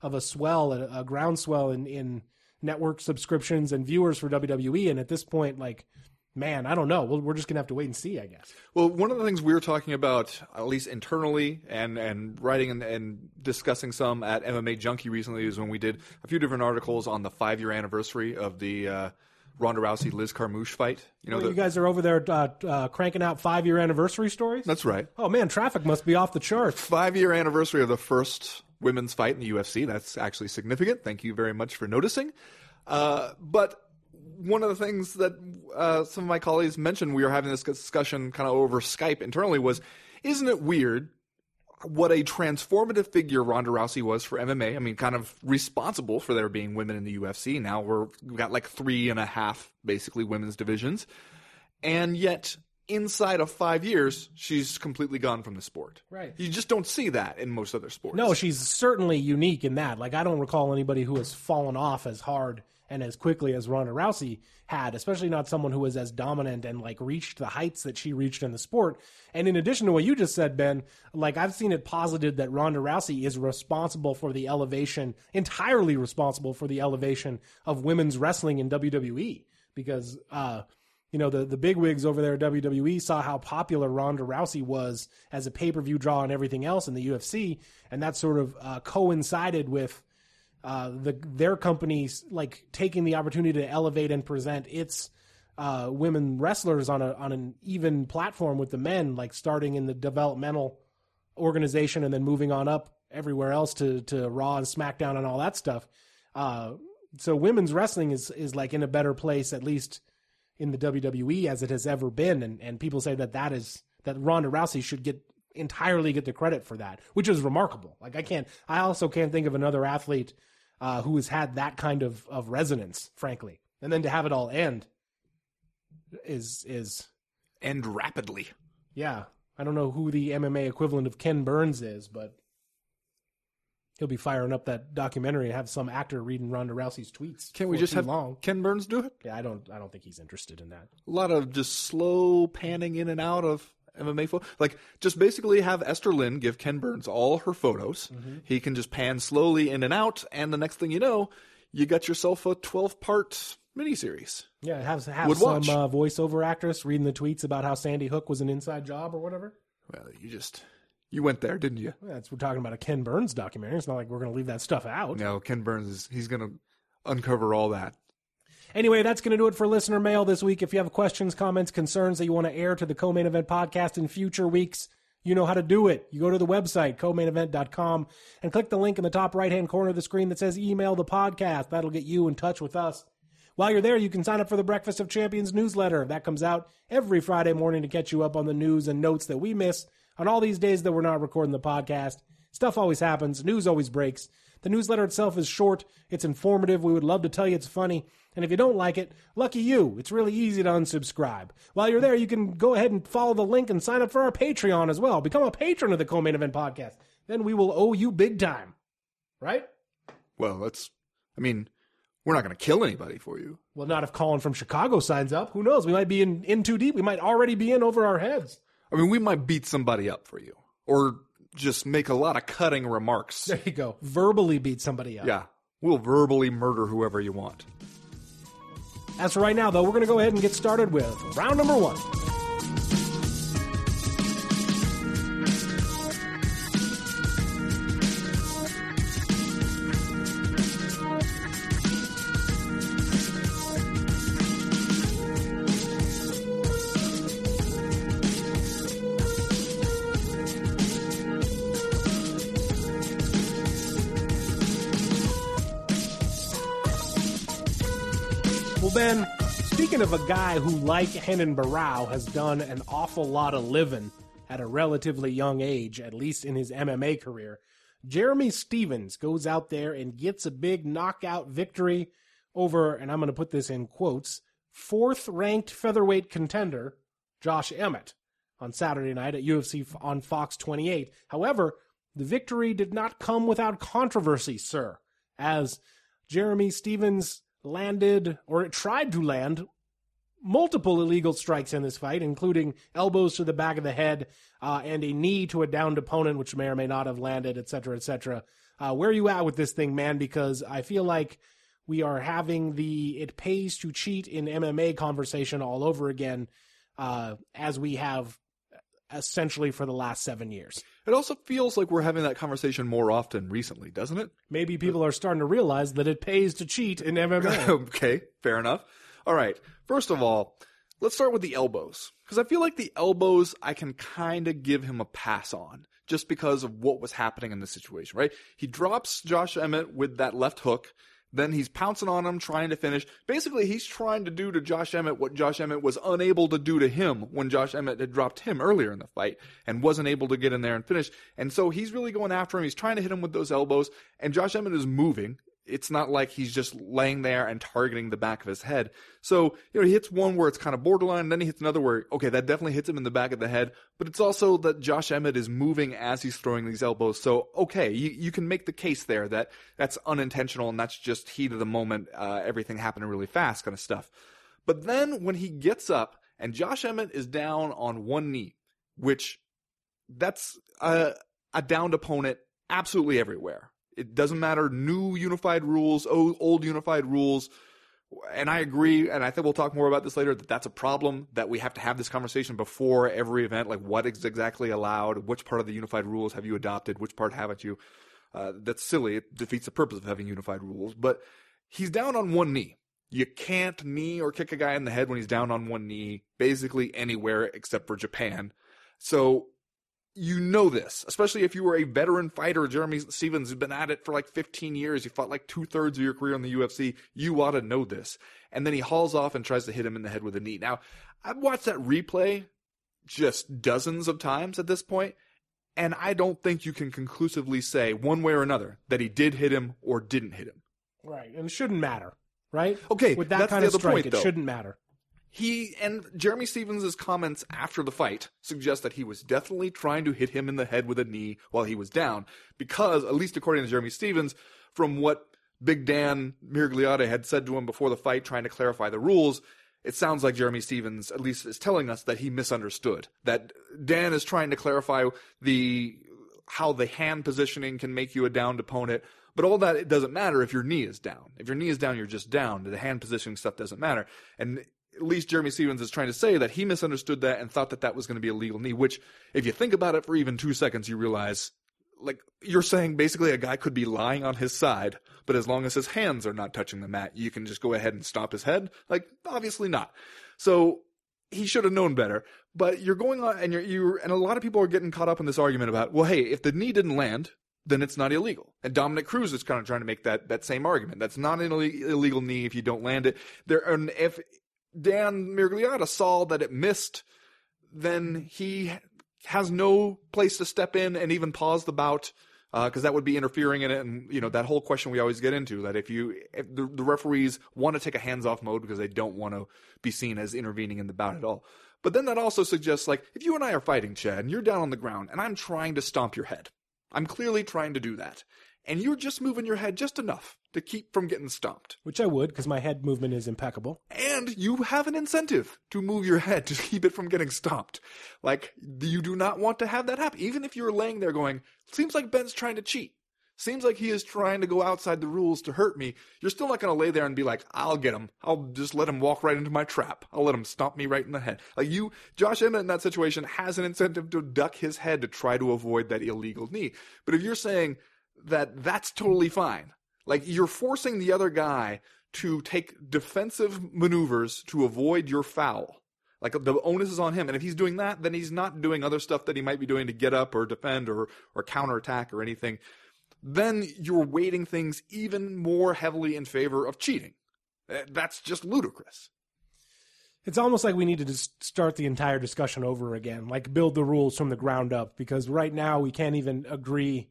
of a swell, a, a groundswell in in network subscriptions and viewers for WWE. And at this point, like. Man, I don't know. Well, we're just gonna have to wait and see, I guess. Well, one of the things we were talking about, at least internally, and and writing and, and discussing some at MMA Junkie recently, is when we did a few different articles on the five year anniversary of the uh, Ronda Rousey Liz Carmouche fight. You know, you the, guys are over there uh, uh, cranking out five year anniversary stories. that's right. Oh man, traffic must be off the charts. Five year anniversary of the first women's fight in the UFC. That's actually significant. Thank you very much for noticing. Uh, but one of the things that uh, some of my colleagues mentioned, we were having this discussion kind of over Skype internally, was isn't it weird what a transformative figure Ronda Rousey was for MMA? I mean, kind of responsible for there being women in the UFC. Now we're, we've got like three and a half basically women's divisions. And yet, inside of five years, she's completely gone from the sport. Right. You just don't see that in most other sports. No, she's certainly unique in that. Like I don't recall anybody who has fallen off as hard and as quickly as Ronda Rousey had, especially not someone who was as dominant and like reached the heights that she reached in the sport. And in addition to what you just said, Ben, like I've seen it posited that Ronda Rousey is responsible for the elevation, entirely responsible for the elevation of women's wrestling in WWE because uh you know, the, the bigwigs over there at WWE saw how popular Ronda Rousey was as a pay per view draw and everything else in the UFC, and that sort of uh, coincided with uh, the their companies like taking the opportunity to elevate and present its uh, women wrestlers on a on an even platform with the men, like starting in the developmental organization and then moving on up everywhere else to to Raw and SmackDown and all that stuff. Uh, so women's wrestling is is like in a better place, at least in the WWE as it has ever been, and and people say that that is that Ronda Rousey should get entirely get the credit for that, which is remarkable. Like I can't, I also can't think of another athlete uh, who has had that kind of of resonance, frankly, and then to have it all end is is End rapidly. yeah. I don't know who the MMA equivalent of Ken Burns is, but he'll be firing up that documentary and have some actor reading Ronda Rousey's tweets. Can't we just have long? Ken Burns do it? Yeah, I don't. I don't think he's interested in that. A lot of just slow panning in and out of MMA photos. Like, just basically have Esther Lin give Ken Burns all her photos. He can just pan slowly in and out, and the next thing you know, you got yourself a 12 part miniseries. Yeah, have have Would some uh, voiceover actress reading the tweets about how Sandy Hook was an inside job or whatever. Well, you just. You went there, didn't you? That's we're talking about a Ken Burns documentary. It's not like we're going to leave that stuff out. No, Ken Burns is. He's going to uncover all that. Anyway, that's going to do it for listener mail this week. If you have questions, comments, concerns that you want to air to the co-main event podcast in future weeks, you know how to do it. You go to the website, co-mainevent.com, and click the link in the top right-hand corner of the screen that says email the podcast. That'll get you in touch with us. While you're there, you can sign up for the Breakfast of Champions newsletter. That comes out every Friday morning to catch you up on the news and notes that we miss on all these days that we're not recording the podcast. Stuff always happens, news always breaks. The newsletter itself is short, it's informative. We would love to tell you it's funny. And if you don't like it, lucky you. It's really easy to unsubscribe. While you're there, you can go ahead and follow the link and sign up for our Patreon as well. Become a patron of the Co Main Event Podcast. Then we will owe you big time. Right? Well, that's. I mean, we're not going to kill anybody for you. Well, not if Colin from Chicago signs up. Who knows? We might be in, in too deep. We might already be in over our heads. I mean, we might beat somebody up for you, or just make a lot of cutting remarks. There you go. Verbally beat somebody up. Yeah, we'll verbally murder whoever you want. As for right now, though, we're going to go ahead and get started with round number one. Of a guy who, like Renan Barão, has done an awful lot of living at a relatively young age, at least in his MMA career, Jeremy Stephens goes out there and gets a big knockout victory over, and I'm going to put this in quotes, fourth ranked featherweight contender, Josh Emmett, on Saturday night at UFC on Fox 28. However, the victory did not come without controversy, sir, as Jeremy Stephens landed or tried to land multiple illegal strikes in this fight, including elbows to the back of the head uh, and a knee to a downed opponent, which may or may not have landed, etc., etc. Uh, where are you at with this thing, man? Because I feel like we are having the it pays to cheat in MMA conversation all over again, uh, as we have essentially for the last seven years. It also feels like we're having that conversation more often recently, doesn't it? Maybe people are starting to realize that it pays to cheat in MMA. okay, fair enough. All right. First of all, let's start with the elbows. Because I feel like the elbows I can kind of give him a pass on just because of what was happening in the situation, right? He drops Josh Emmett with that left hook. Then he's pouncing on him, trying to finish. Basically, he's trying to do to Josh Emmett what Josh Emmett was unable to do to him when Josh Emmett had dropped him earlier in the fight and wasn't able to get in there and finish. And so he's really going after him. He's trying to hit him with those elbows, and Josh Emmett is moving. It's not like he's just laying there and targeting the back of his head. So, you know, he hits one where it's kind of borderline, and then he hits another where, okay, that definitely hits him in the back of the head, but it's also that Josh Emmett is moving as he's throwing these elbows. So, okay, you, you can make the case there that that's unintentional and that's just heat of the moment, uh, everything happening really fast kind of stuff. But then when he gets up and Josh Emmett is down on one knee, which that's a, a downed opponent absolutely everywhere. It doesn't matter new unified rules, old, unified rules. And I agree, and I think we'll talk more about this later, that that's a problem, that we have to have this conversation before every event, like what is exactly allowed, which part of the unified rules have you adopted, which part haven't you. Uh, that's silly. It defeats the purpose of having unified rules. But he's down on one knee. You can't knee or kick a guy in the head when he's down on one knee, basically anywhere except for Japan. So you know this, especially if you were a veteran fighter. Jeremy Stephens who's been at it for like 15 years. You fought like two thirds of your career in the UFC. You ought to know this. And then he hauls off and tries to hit him in the head with a knee. Now, I've watched that replay just dozens of times at this point, and I don't think you can conclusively say one way or another that he did hit him or didn't hit him. Right, and it shouldn't matter, right? Okay, with that that's kind the of strike, point, it though. shouldn't matter. He and Jeremy Stephens' comments after the fight suggest that he was definitely trying to hit him in the head with a knee while he was down, because at least according to Jeremy Stephens, from what Big Dan Miragliotta had said to him before the fight, trying to clarify the rules, it sounds like Jeremy Stephens at least is telling us that he misunderstood. That Dan is trying to clarify the how the hand positioning can make you a downed opponent. But all that it doesn't matter if your knee is down. If your knee is down, you're just down. The hand positioning stuff doesn't matter. And at least Jeremy Stephens is trying to say that he misunderstood that and thought that that was going to be a legal knee. Which, if you think about it for even two seconds, you realize, like you're saying, basically a guy could be lying on his side, but as long as his hands are not touching the mat, you can just go ahead and stop his head. Like obviously not. So he should have known better. But you're going on, and you're, you and a lot of people are getting caught up in this argument about, well, hey, if the knee didn't land, then it's not illegal. And Dominick Cruz is kind of trying to make that that same argument. That's not an illegal knee if you don't land it. There, and if Dan Miragliotta saw that it missed, then he has no place to step in and even pause the bout uh, because that would be interfering in it, and you know that whole question we always get into that if you if the, the referees want to take a hands off mode because they don't want to be seen as intervening in the bout at all. But then that also suggests like if you and I are fighting, Chad, and you're down on the ground, and I'm trying to stomp your head, I'm clearly trying to do that, and you're just moving your head just enough to keep from getting stomped Which I would, because my head movement is impeccable. and you have an incentive to move your head to keep it from getting stomped. Like, you do not want to have that happen. Even if you're laying there going, seems like Ben's trying to cheat. Seems like he is trying to go outside the rules to hurt me. You're still not going to lay there and be like, I'll get him. I'll just let him walk right into my trap. I'll let him stomp me right in the head. Like you, Josh Emmett in that situation has an incentive to duck his head to try to avoid that illegal knee. But if you're saying that that's totally fine, like you're forcing the other guy to take defensive maneuvers to avoid your foul. Like the onus is on him, and if he's doing that, then he's not doing other stuff that he might be doing to get up or defend or or counterattack or anything. Then you're weighting things even more heavily in favor of cheating. Uh, That's just ludicrous. It's almost like we need to just start the entire discussion over again, like build the rules from the ground up, because right now we can't even agree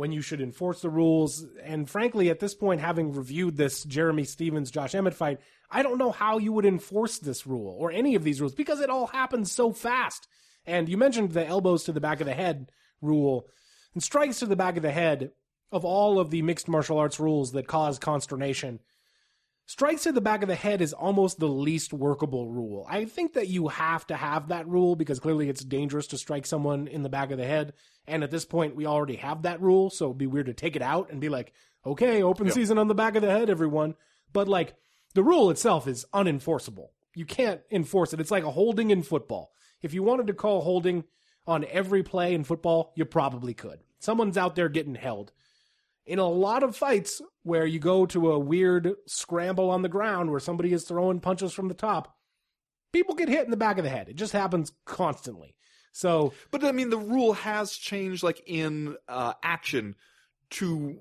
when you should enforce the rules. And frankly, at this point, having reviewed this Jeremy Stephens Josh Emmett fight, I don't know how you would enforce this rule or any of these rules because it all happens so fast. And you mentioned the elbows to the back of the head rule and strikes to the back of the head of all of the mixed martial arts rules that cause consternation. Strikes to the back of the head is almost the least workable rule. I think that you have to have that rule because clearly it's dangerous to strike someone in the back of the head. And at this point, we already have that rule, so it'd be weird to take it out and be like, okay, open season on the back of the head, everyone. But like, the rule itself is unenforceable. You can't enforce it. It's like a holding in football. If you wanted to call holding on every play in football, you probably could. Someone's out there getting held in a lot of fights where you go to a weird scramble on the ground where somebody is throwing punches from the top, people get hit in the back of the head. It just happens constantly. So, But I mean, the rule has changed, like in uh, action, to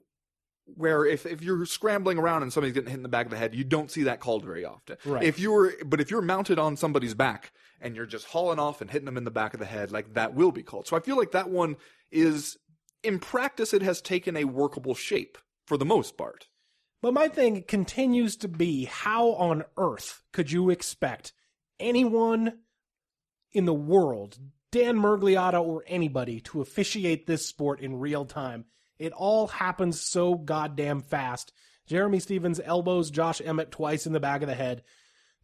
where if, if you're scrambling around and somebody's getting hit in the back of the head, you don't see that called very often. Right. If you're, but if you're mounted on somebody's back and you're just hauling off and hitting them in the back of the head, like that will be called. So I feel like that one is, in practice, it has taken a workable shape for the most part. but my thing continues to be how on earth could you expect anyone in the world, Dan Miragliotta or anybody, to officiate this sport in real time? It all happens so goddamn fast. Jeremy Stephens elbows Josh Emmett twice in the back of the head.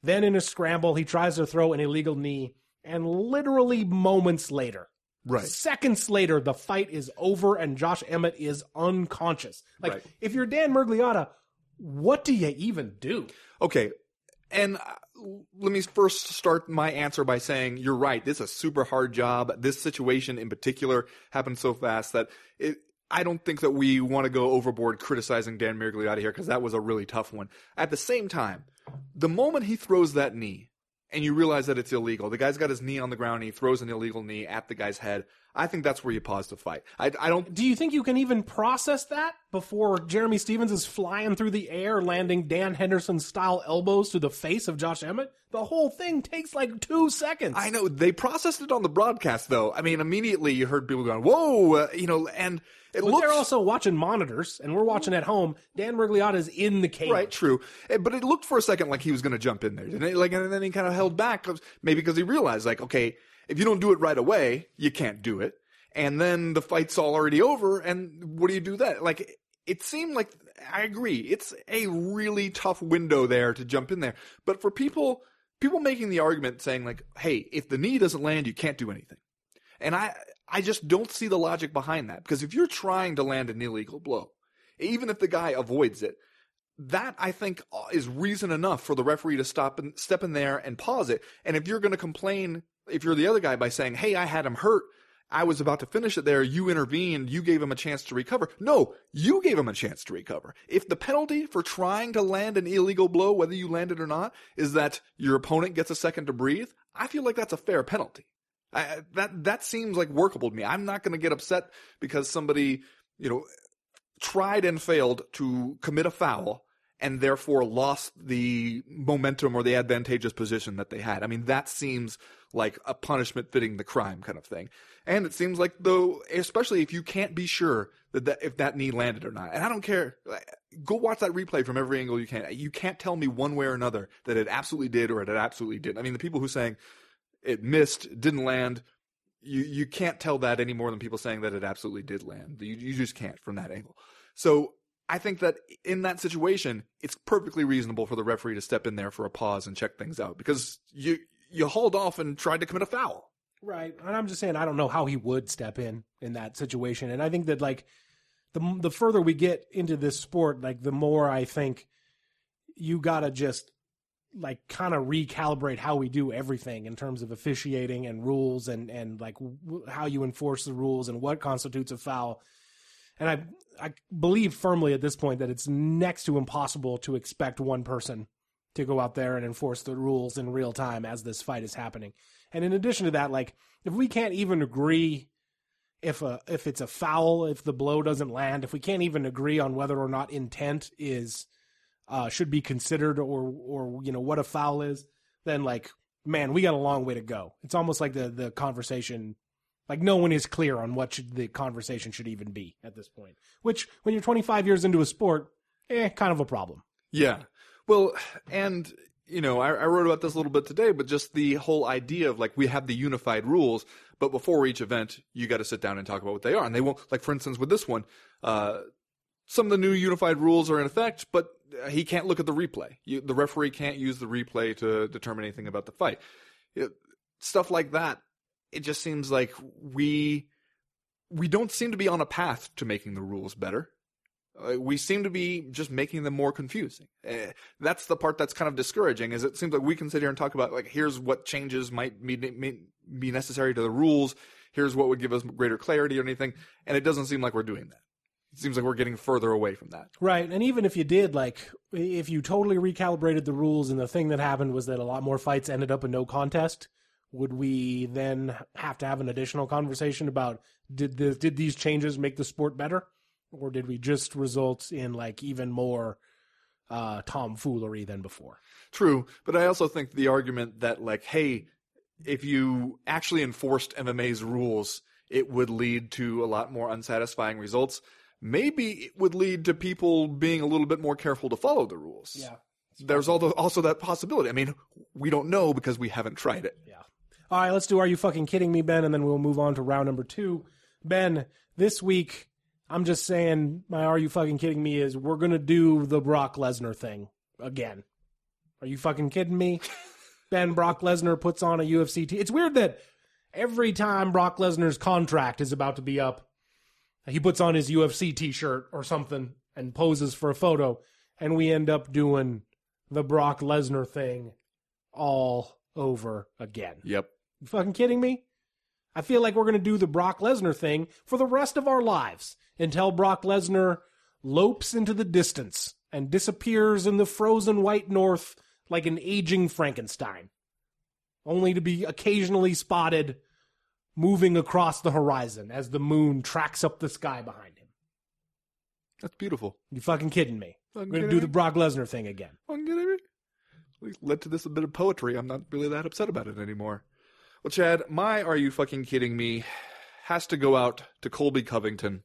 Then in a scramble, he tries to throw an illegal knee, and literally moments later, Right. seconds later, the fight is over and Josh Emmett is unconscious. Like, Right. if you're Dan Miragliotta, what do you even do? Okay. And uh, let me first start my answer by saying you're right. This is a super hard job. This situation in particular happened so fast that it. I don't think that we want to go overboard criticizing Dan Miragliotta here because that was a really tough one. At the same time, the moment he throws that knee and you realize that it's illegal, the guy's got his knee on the ground and he throws an illegal knee at the guy's head. I think that's where you pause the fight. I, I don't. Do you think you can even process that before Jeremy Stephens is flying through the air, landing Dan Henderson style elbows to the face of Josh Emmett? The whole thing takes like two seconds. I know they processed it on the broadcast though. I mean, immediately you heard people going, "Whoa!" Uh, you know, and it but looks they're also watching monitors, and we're watching at home. Dan Miragliotta's in the cage. Right, true. Eh, But it looked for a second like he was going to jump in there, didn't it? Like, and then he kind of held back, maybe because he realized, like, okay, if you don't do it right away, you can't do it. And then the fight's all already over, and what do you do then? Like, it seemed like, I agree, it's a really tough window there to jump in there. But for people, people making the argument saying, like, hey, if the knee doesn't land, you can't do anything. And I, I just don't see the logic behind that. Because if you're trying to land an illegal blow, even if the guy avoids it, that I think uh, is reason enough for the referee to stop and step in there and pause it. And if you're going to complain, if you're the other guy by saying, "Hey, I had him hurt. I was about to finish it there. You intervened. You gave him a chance to recover." No, you gave him a chance to recover. If the penalty for trying to land an illegal blow, whether you land it or not, is that your opponent gets a second to breathe, I feel like that's a fair penalty. I, that that seems like workable to me. I'm not going to get upset because somebody, you know, tried and failed to commit a foul and therefore lost the momentum or the advantageous position that they had. I mean, that seems like a punishment fitting the crime kind of thing. And it seems like though, especially if you can't be sure that, that if that knee landed or not. And I don't care. Go watch that replay from every angle you can. You can't tell me one way or another that it absolutely did or it absolutely didn't. I mean, the people who saying it missed, didn't land, you you can't tell that any more than people saying that it absolutely did land. You you just can't from that angle. So I think that in that situation, it's perfectly reasonable for the referee to step in there for a pause and check things out because you you hauled off and tried to commit a foul. Right. And I'm just saying, I don't know how he would step in in that situation. And I think that, like, the, the further we get into this sport, like, the more I think you got to just, like, kind of recalibrate how we do everything in terms of officiating and rules and, and like, w- how you enforce the rules and what constitutes a foul. And I, I believe firmly at this point that it's next to impossible to expect one person to go out there and enforce the rules in real time as this fight is happening. And in addition to that, like if we can't even agree if a if it's a foul, if the blow doesn't land, if we can't even agree on whether or not intent is uh, should be considered or or you know what a foul is, then like man, we got a long way to go. It's almost like the the conversation like no one is clear on what should, the conversation should even be at this point. Which when you're 25 years into a sport, eh, kind of a problem. Yeah. Well, and you know, I, I wrote about this a little bit today, but just the whole idea of like we have the unified rules, but before each event, you got to sit down and talk about what they are, and they won't. Like for instance, with this one, uh, some of the new unified rules are in effect, but he can't look at the replay. You, the referee can't use the replay to determine anything about the fight. It, stuff like that. It just seems like we we don't seem to be on a path to making the rules better. Uh, we seem to be just making them more confusing. Uh, that's the part that's kind of discouraging. Is it seems like we can sit here and talk about like here's what changes might be, be necessary to the rules. Here's what would give us greater clarity or anything, and it doesn't seem like we're doing that. It seems like we're getting further away from that. Right. And even if you did, like, if you totally recalibrated the rules and the thing that happened was that a lot more fights ended up in no contest, would we then have to have an additional conversation about did the, did these changes make the sport better? Or did we just result in like even more uh, tomfoolery than before? True, but I also think the argument that like, hey, if you actually enforced MMA's rules, it would lead to a lot more unsatisfying results. Maybe it would lead to people being a little bit more careful to follow the rules. Yeah. There's also also that possibility. I mean, we don't know because we haven't tried it. Yeah. All right, let's do Are You Fucking Kidding Me, Ben? And then we'll move on to round number two. Ben, this week, I'm just saying, my Are You Fucking Kidding Me is we're going to do the Brock Lesnar thing again. Are you fucking kidding me? ben, Brock Lesnar puts on a UFC. T- it's weird that every time Brock Lesnar's contract is about to be up, he puts on his UFC t shirt or something and poses for a photo, and we end up doing the Brock Lesnar thing all over again. Yep. You fucking kidding me? I feel like we're going to do the Brock Lesnar thing for the rest of our lives until Brock Lesnar lopes into the distance and disappears in the frozen white north like an aging Frankenstein, only to be occasionally spotted moving across the horizon as the moon tracks up the sky behind him. That's beautiful. You fucking kidding me? Fucking We're gonna do the? Brock Lesnar thing again. Fucking kidding me? We led to this a bit of poetry. I'm not really that upset about it anymore. Well, Chad, my "Are you fucking kidding me?" has to go out to Colby Covington.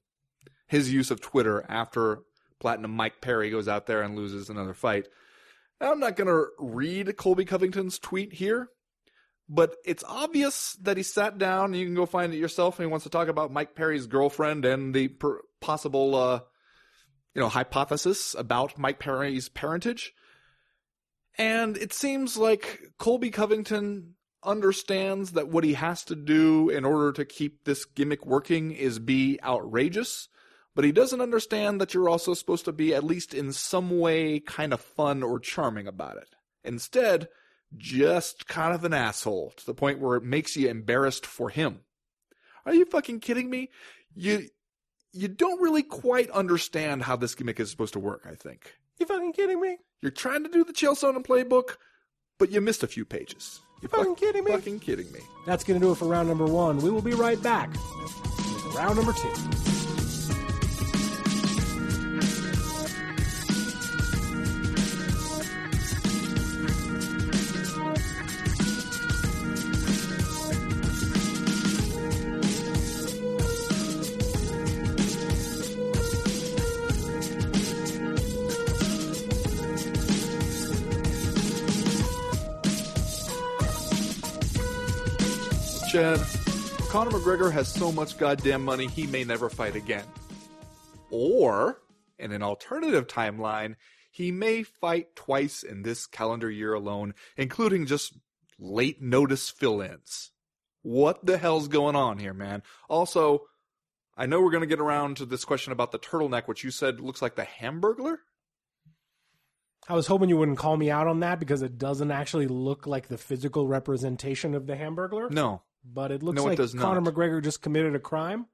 His use of Twitter after Platinum Mike Perry goes out there and loses another fight. Now, I'm not going to read Colby Covington's tweet here, but it's obvious that he sat down. You can go find it yourself, and he wants to talk about Mike Perry's girlfriend and the per- possible, uh, you know, hypothesis about Mike Perry's parentage. And it seems like Colby Covington understands that what he has to do in order to keep this gimmick working is be outrageous, but he doesn't understand that you're also supposed to be, at least in some way, kind of fun or charming about it. Instead, just kind of an asshole to the point where it makes you embarrassed for him. Are you fucking kidding me? You you don't really quite understand how this gimmick is supposed to work, I think. You fucking kidding me? You're trying to do the Chael Sonnen playbook, but you missed a few pages. You fucking kidding me? Fucking kidding me. That's going to do it for round number 1. We will be right back. Round number 2. said, Conor McGregor has so much goddamn money, he may never fight again. Or, in an alternative timeline, he may fight twice in this calendar year alone, including just late notice fill ins. What the hell's going on here, man? Also, I know we're going to get around to this question about the turtleneck, which you said looks like the hamburglar. I was hoping you wouldn't call me out on that because it doesn't actually look like the physical representation of the hamburglar. No. But it looks No, it like does Conor not. McGregor just committed a crime.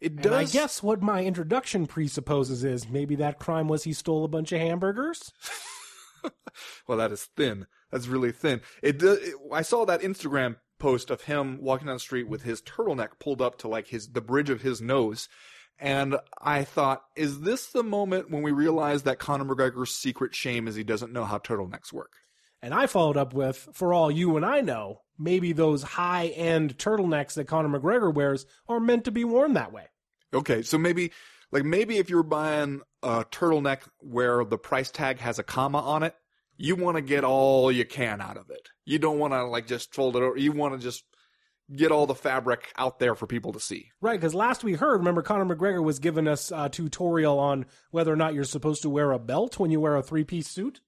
it And does. I guess what my introduction presupposes is maybe that crime was he stole a bunch of hamburgers. Well, that is thin. That's really thin. It, do- it. I saw that Instagram post of him walking down the street with his turtleneck pulled up to like his the bridge of his nose, and I thought, is this the moment when we realize that Conor McGregor's secret shame is he doesn't know how turtlenecks work? And I followed up with, for all you and I know, maybe those high end turtlenecks that Conor McGregor wears are meant to be worn that way. Okay, so maybe like maybe if you're buying a turtleneck where the price tag has a comma on it, you want to get all you can out of it. You don't want to like just fold it over. You want to just get all the fabric out there for people to see. Right, because last we heard, remember Conor McGregor was giving us a tutorial on whether or not you're supposed to wear a belt when you wear a three piece suit,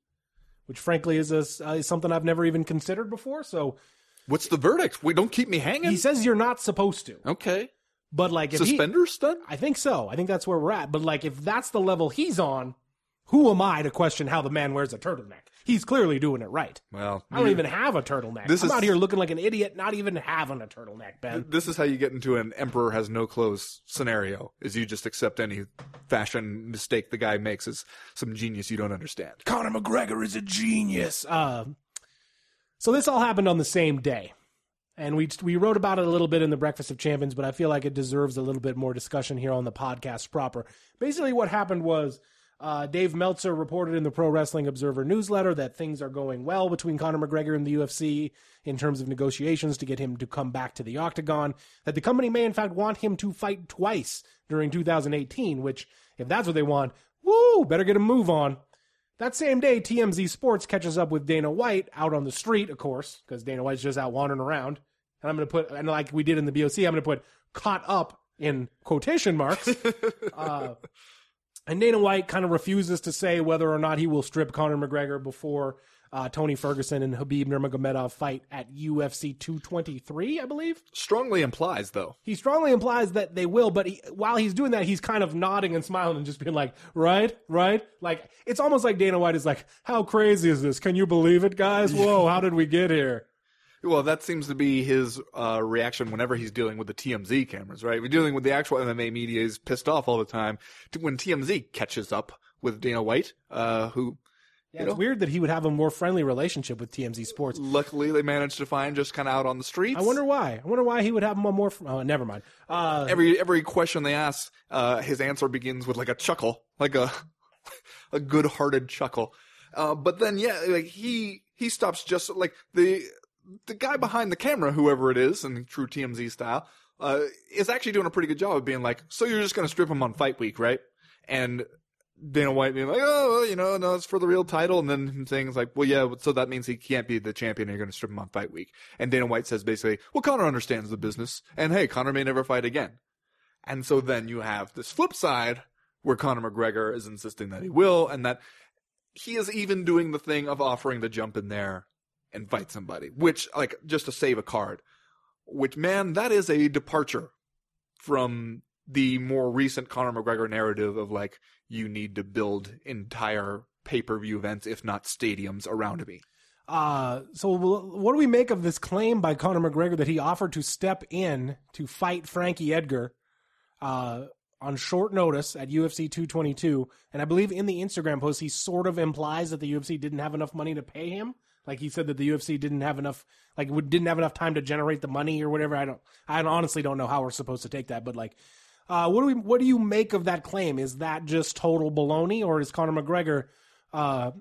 which frankly is, a, uh, is something I've never even considered before. So What's the verdict? We don't keep me hanging. he says you're not supposed to, okay. but like if he, Suspenders done? I think so. I think that's where we're at. But like, if that's the level he's on, who am I to question how the man wears a turtleneck? He's clearly doing it right. Well, I don't even have a turtleneck. This I'm is- out here looking like an idiot, not even having a turtleneck, Ben. This is how you get into an emperor has no clothes scenario. Is you just accept any fashion mistake the guy makes as some genius you don't understand. Conor McGregor is a genius. Uh, so this all happened on the same day, and we we wrote about it a little bit in the Breakfast of Champions, but I feel like it deserves a little bit more discussion here on the podcast proper. Basically, what happened was. Uh, Dave Meltzer reported in the Pro Wrestling Observer newsletter that things are going well between Conor McGregor and the UFC in terms of negotiations to get him to come back to the octagon. That the company may, in fact, want him to fight twice during 2018, which, if that's what they want, woo, better get a move on. That same day, TMZ Sports catches up with Dana White out on the street, of course, because Dana White's just out wandering around. And I'm going to put, and like we did in the BOC, I'm going to put caught up in quotation marks. uh, and Dana White kind of refuses to say whether or not he will strip Conor McGregor before uh, Tony Ferguson and Khabib Nurmagomedov fight at UFC 223, I believe. Strongly implies, though. He strongly implies that they will, but he, while he's doing that, he's kind of nodding and smiling and just being like, right, right. Like, it's almost like Dana White is like, how crazy is this? Can you believe it, guys? Whoa, how did we get here? Well, that seems to be his uh, reaction whenever he's dealing with the TMZ cameras, right? We're dealing with the actual MMA media is pissed off all the time. When TMZ catches up with Dana White, uh, who Yeah, it's weird that he would have a more friendly relationship with TMZ Sports. Luckily, they managed to find just kind of out on the streets. I wonder why. I wonder why he would have a more. Oh, never mind. Uh, every every question they ask, uh, his answer begins with like a chuckle, like a a good-hearted chuckle. Uh, but then, yeah, like he he stops just like the the guy behind the camera, whoever it is, in true TMZ style, uh, is actually doing a pretty good job of being like, "So you're just going to strip him on fight week, right?" And Dana White being like, "Oh, you know, no, it's for the real title," and then him saying like, "Well, yeah, so that means he can't be the champion. and You're going to strip him on fight week." And Dana White says basically, "Well, Conor understands the business, and hey, Conor may never fight again." And so then you have this flip side where Conor McGregor is insisting that he will, and that he is even doing the thing of offering to jump in there and fight somebody, which like just to save a card. Which man, that is a departure from the more recent Conor McGregor narrative of like you need to build entire pay-per-view events, if not stadiums, around me. Uh, so what do we make of this claim by Conor McGregor that he offered to step in to fight Frankie Edgar uh, on short notice at UFC 222? And I believe in the Instagram post he sort of implies that the UFC didn't have enough money to pay him. Like he said that the UFC didn't have enough, like didn't have enough time to generate the money or whatever. I don't, I honestly don't know how we're supposed to take that, but like uh, what do we? What do you make of that claim? Is that just total baloney, or is Conor McGregor uh,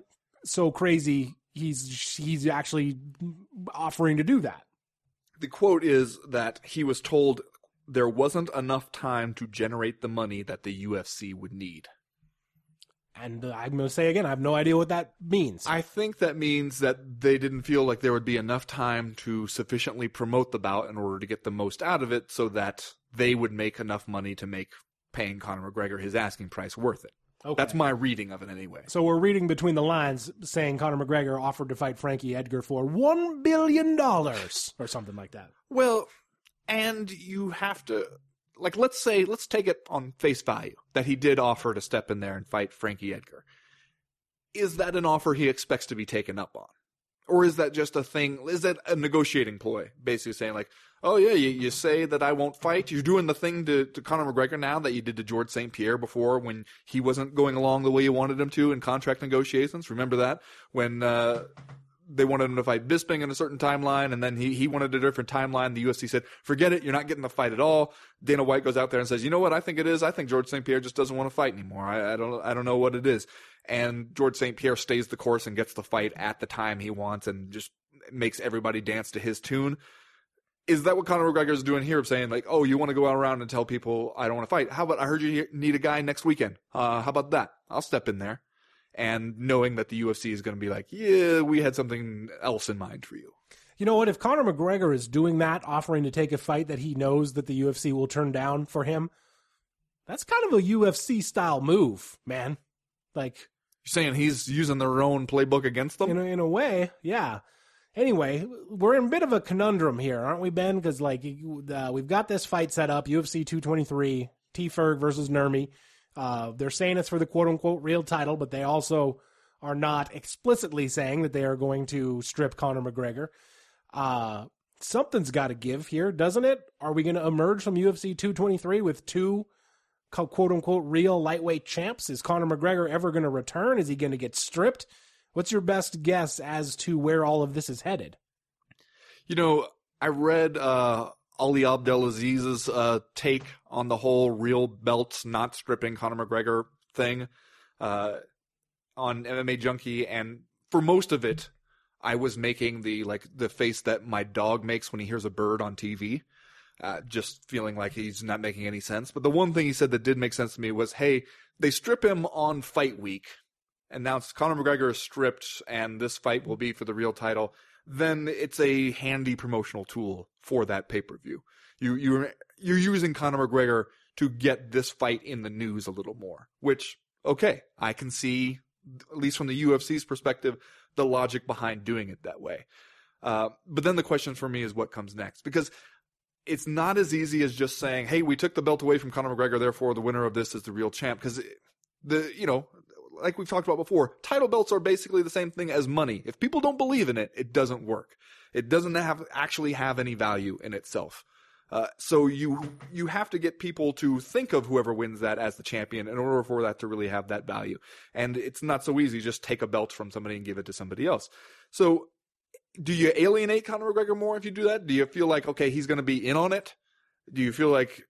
so crazy he's he's actually offering to do that? The quote is that he was told there wasn't enough time to generate the money that the UFC would need. And uh, I'm going to say again, I have no idea what that means. I think that means that they didn't feel like there would be enough time to sufficiently promote the bout in order to get the most out of it so that they would make enough money to make paying Conor McGregor his asking price worth it. Okay. That's my reading of it anyway. So we're reading between the lines saying Conor McGregor offered to fight Frankie Edgar for $1 billion or something like that. Well, and you have to, like, let's say, let's take it on face value that he did offer to step in there and fight Frankie Edgar. Is that an offer he expects to be taken up on? Or is that just a thing? Is that a negotiating ploy? Basically saying, like, oh yeah, you, you say that I won't fight. You're doing the thing to, to Conor McGregor now that you did to George St. Pierre before when he wasn't going along the way you wanted him to in contract negotiations. Remember that when uh, they wanted him to fight Bisping in a certain timeline, and then he he wanted a different timeline. The UFC said, "Forget it, you're not getting the fight at all." Dana White goes out there and says, "You know what? I think it is. I think George St. Pierre just doesn't want to fight anymore. I, I don't I don't know what it is." And George St. Pierre stays the course and gets the fight at the time he wants, and just makes everybody dance to his tune is that what Conor McGregor is doing here? Of saying like, oh, you want to go out around and tell people I don't want to fight? How about I heard you need a guy next weekend? Uh, how about that? I'll step in there, and knowing that the UFC is going to be like, yeah, we had something else in mind for you. You know what? If Conor McGregor is doing that, offering to take a fight that he knows that the UFC will turn down for him, that's kind of a UFC style move, man. Like you're saying he's using their own playbook against them. In a, in a way, yeah. Anyway, we're in a bit of a conundrum here, aren't we, Ben? Because like uh, we've got this fight set up, UFC 223, T Ferg versus Nurmi. Uh, they're saying it's for the quote unquote real title, but they also are not explicitly saying that they are going to strip Conor McGregor. Uh, something's got to give here, doesn't it? Are we going to emerge from UFC 223 with two quote unquote real lightweight champs? Is Conor McGregor ever going to return? Is he going to get stripped? What's your best guess as to where all of this is headed? You know, I read uh, Ali Abdelaziz's uh, take on the whole real belts not stripping Conor McGregor thing uh, on MMA Junkie, and for most of it, I was making the like the face that my dog makes when he hears a bird on TV. Uh, just feeling like he's not making any sense. But the one thing he said that did make sense to me was, hey, they strip him on fight week and now Conor McGregor is stripped and this fight will be for the real title, then it's a handy promotional tool for that pay per view. You you're you're using Conor McGregor to get this fight in the news a little more, which okay, I can see at least from the UFC's perspective the logic behind doing it that way. Uh, but then the question for me is what comes next because it's not as easy as just saying, "Hey, we took the belt away from Conor McGregor, therefore the winner of this is the real champ." Because the you know like we've talked about before, title belts are basically the same thing as money. If people don't believe in it, it doesn't work. It doesn't have actually have any value in itself. Uh, so you you have to get people to think of whoever wins that as the champion in order for that to really have that value. And it's not so easy just take a belt from somebody and give it to somebody else. So do you alienate Conor McGregor more if you do that? Do you feel like okay, he's going to be in on it? Do you feel like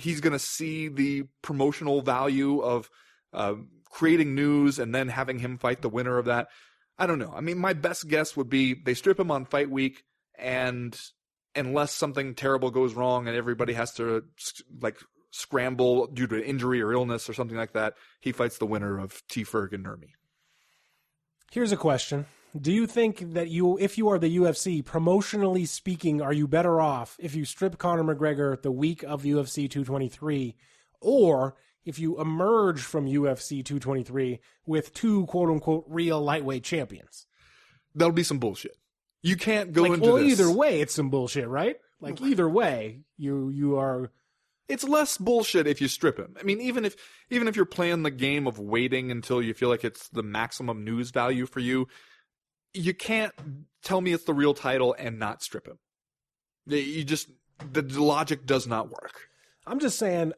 he's going to see the promotional value of uh, creating news and then having him fight the winner of that? I don't know. I mean, my best guess would be they strip him on fight week and unless something terrible goes wrong and everybody has to like scramble due to an injury or illness or something like that, he fights the winner of T. Ferg and Nurmi. Here's a question. Do you think that you, if you are the UFC, promotionally speaking, are you better off if you strip Conor McGregor the week of UFC 223, or if you emerge from UFC 223 with two quote unquote real lightweight champions? That'll be some bullshit. You can't go like, into well, this. either way, it's some bullshit, right? Like either way, you you are. It's less bullshit if you strip him. I mean, even if even if you're playing the game of waiting until you feel like it's the maximum news value for you, you can't tell me it's the real title and not strip him. You just the logic does not work. I'm just saying,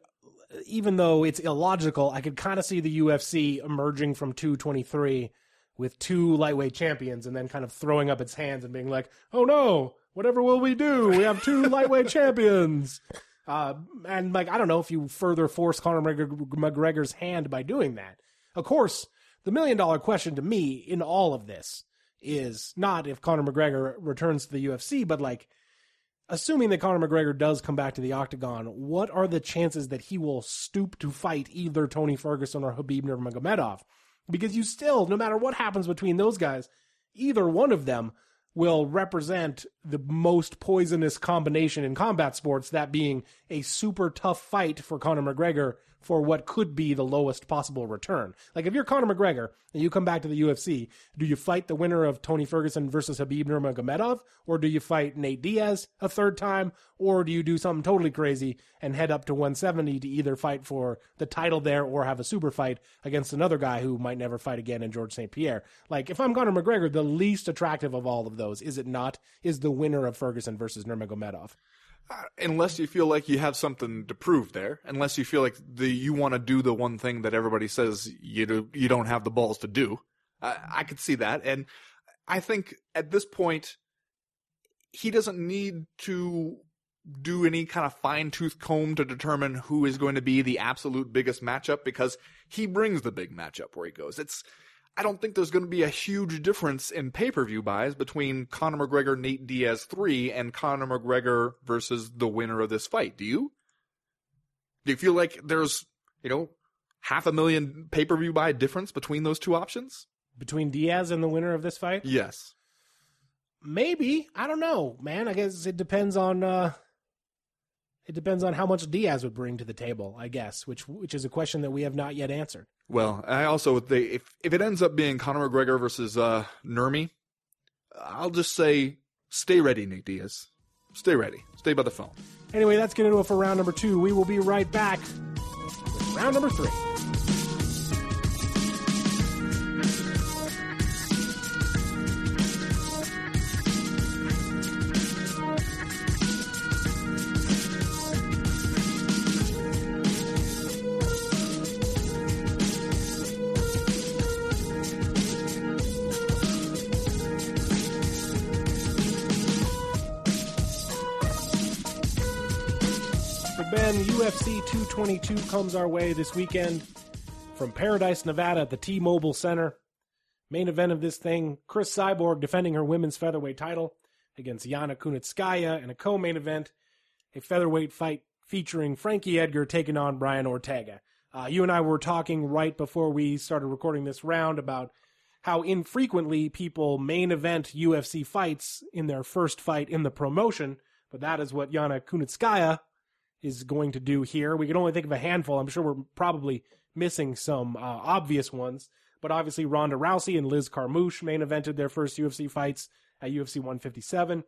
even though it's illogical, I could kind of see the UFC emerging from 223 with two lightweight champions and then kind of throwing up its hands and being like, "Oh no, whatever will we do? We have two lightweight champions." Uh, and like I don't know if you further force Conor McGregor's hand by doing that. Of course, the million dollar question to me in all of this is not if Conor McGregor returns to the UFC, but like assuming that Conor McGregor does come back to the octagon, what are the chances that he will stoop to fight either Tony Ferguson or Khabib Nurmagomedov? because you still, no matter what happens between those guys, either one of them will represent the most poisonous combination in combat sports, that being a super tough fight for Conor McGregor for what could be the lowest possible return. Like if you're Conor McGregor and you come back to the UFC, do you fight the winner of Tony Ferguson versus Khabib Nurmagomedov, or do you fight Nate Diaz a third time, or do you do something totally crazy and head up to 170 to either fight for the title there or have a super fight against another guy who might never fight again in George St. Pierre? Like if I'm Conor McGregor, the least attractive of all of those, is it not, is the winner of Ferguson versus Nurmagomedov Uh, unless you feel like you have something to prove there, unless you feel like the you want to do the one thing that everybody says you do, you don't have the balls to do. I, I could see that, and I think at this point he doesn't need to do any kind of fine tooth comb to determine who is going to be the absolute biggest matchup because he brings the big matchup where he goes. It's I don't think there's going to be a huge difference in pay per view buys between Conor McGregor Nate Diaz 3 and Conor McGregor versus the winner of this fight. Do you? Do you feel like there's, you know, half a million pay per view buy difference between those two options? Between Diaz and the winner of this fight? Yes. Maybe. I don't know, man. I guess it depends on uh it depends on how much Diaz would bring to the table, I guess, which which is a question that we have not yet answered. Well, I also they if if it ends up being Conor McGregor versus uh Nurmi, I'll just say stay ready, Nick Diaz. Stay ready. Stay by the phone. Anyway, that's gonna do it for round number two. We will be right back with round number three. Ben, UFC 222 comes our way this weekend from Paradise, Nevada at the T Mobile Center. Main event of this thing Chris Cyborg defending her women's featherweight title against Yana Kunitskaya, and a co main event, a featherweight fight featuring Frankie Edgar taking on Brian Ortega. Uh, you and I were talking right before we started recording this round about how infrequently people main event UFC fights in their first fight in the promotion, but that is what Yana Kunitskaya is going to do here. We can only think of a handful. I'm sure we're probably missing some uh, obvious ones, but obviously Ronda Rousey and Liz Carmouche main evented their first UFC fights at UFC 157.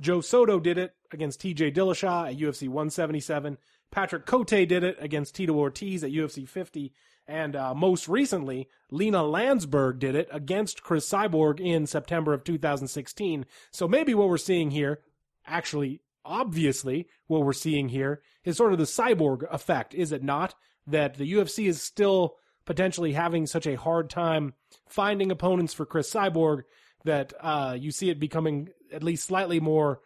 Joe Soto did it against TJ Dillashaw at UFC 177. Patrick Cote did it against Tito Ortiz at UFC 50. And uh, most recently, Lina Lansberg did it against Chris Cyborg in September of 2016. So maybe what we're seeing here, actually obviously what we're seeing here is sort of the cyborg effect, is it not? That the UFC is still potentially having such a hard time finding opponents for Chris Cyborg that uh, you see it becoming at least slightly more,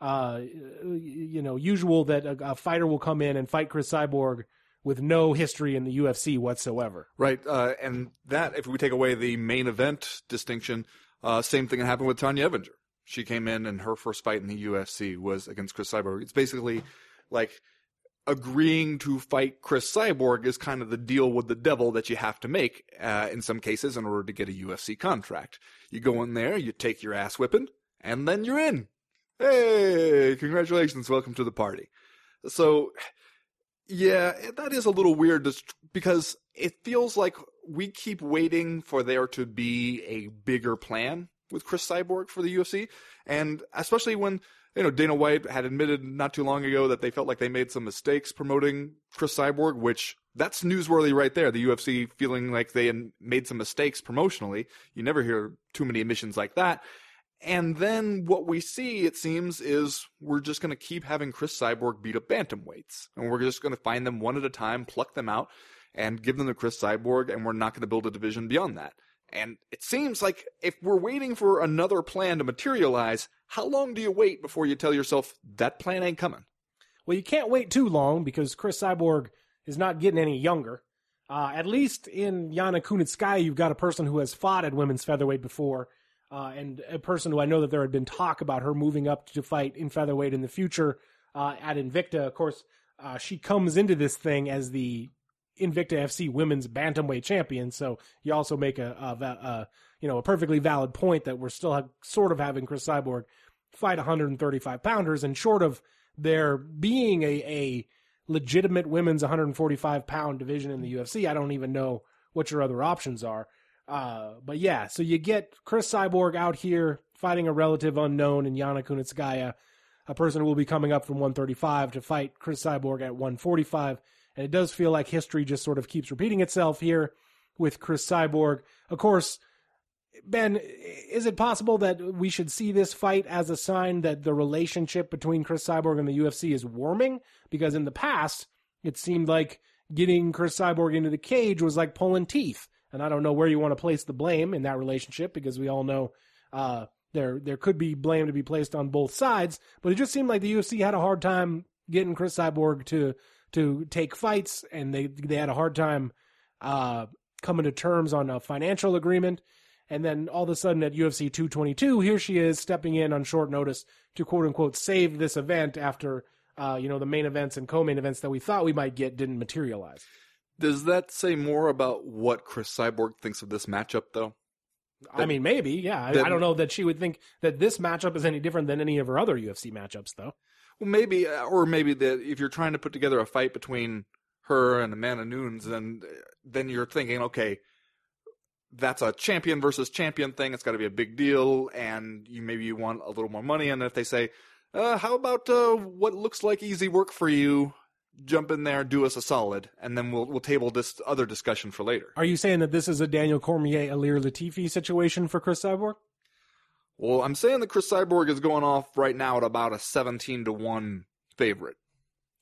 uh, you know, usual that a, a fighter will come in and fight Chris Cyborg with no history in the UFC whatsoever. Right, uh, and that if we take away the main event distinction, uh, same thing happened with Tonya Evinger. She came in and her first fight in the UFC was against Chris Cyborg. It's basically like agreeing to fight Chris Cyborg is kind of the deal with the devil that you have to make uh, in some cases in order to get a UFC contract. You go in there, you take your ass whipping, and then you're in. Hey, congratulations, welcome to the party. So, yeah, that is a little weird because it feels like we keep waiting for there to be a bigger plan with Chris Cyborg for the UFC, and especially when you know Dana White had admitted not too long ago that they felt like they made some mistakes promoting Chris Cyborg, which that's newsworthy right there. The UFC feeling like they made some mistakes promotionally. You never hear too many admissions like that. And then what we see, it seems, is we're just going to keep having Chris Cyborg beat up bantamweights. And we're just going to find them one at a time, pluck them out, and give them to Chris Cyborg, and we're not going to build a division beyond that. And it seems like if we're waiting for another plan to materialize, how long do you wait before you tell yourself that plan ain't coming? Well, you can't wait too long because Chris Cyborg is not getting any younger. Uh, at least in Yana Kunitskaya, you've got a person who has fought at women's featherweight before, uh, and a person who I know that there had been talk about her moving up to fight in featherweight in the future uh, at Invicta. Of course, uh, she comes into this thing as the Invicta FC Women's Bantamweight Champion. So you also make a, a, a you know a perfectly valid point that we're still have, sort of having Chris Cyborg fight 135 pounders, and short of there being a, a legitimate women's 145 pound division in the UFC, I don't even know what your other options are. Uh, but yeah, so you get Chris Cyborg out here fighting a relative unknown in Yana Kunitskaya, a person who will be coming up from 135 to fight Chris Cyborg at 145. And it does feel like history just sort of keeps repeating itself here with Chris Cyborg. Of course, Ben, is it possible that we should see this fight as a sign that the relationship between Chris Cyborg and the UFC is warming? Because in the past, it seemed like getting Chris Cyborg into the cage was like pulling teeth. And I don't know where you want to place the blame in that relationship because we all know uh, there there could be blame to be placed on both sides. But it just seemed like the UFC had a hard time getting Chris Cyborg to to take fights, and they they had a hard time uh, coming to terms on a financial agreement. And then all of a sudden at UFC 222, here she is stepping in on short notice to quote unquote save this event after uh, you know the main events and co-main events that we thought we might get didn't materialize. Does that say more about what Chris Cyborg thinks of this matchup, though? I mean, maybe, yeah. that- I don't know that she would think that this matchup is any different than any of her other UFC matchups, though. Well, maybe, uh, or maybe that if you're trying to put together a fight between her and Amanda Nunes, then then you're thinking, okay, that's a champion versus champion thing. It's got to be a big deal, and you maybe you want a little more money. And if they say, uh, how about uh, what looks like easy work for you? Jump in there, do us a solid, and then we'll we'll table this other discussion for later. Are you saying that this is a Daniel Cormier, Ilir Latifi situation for Chris Cyborg? Well, I'm saying that Chris Cyborg is going off right now at about a 17 to one favorite.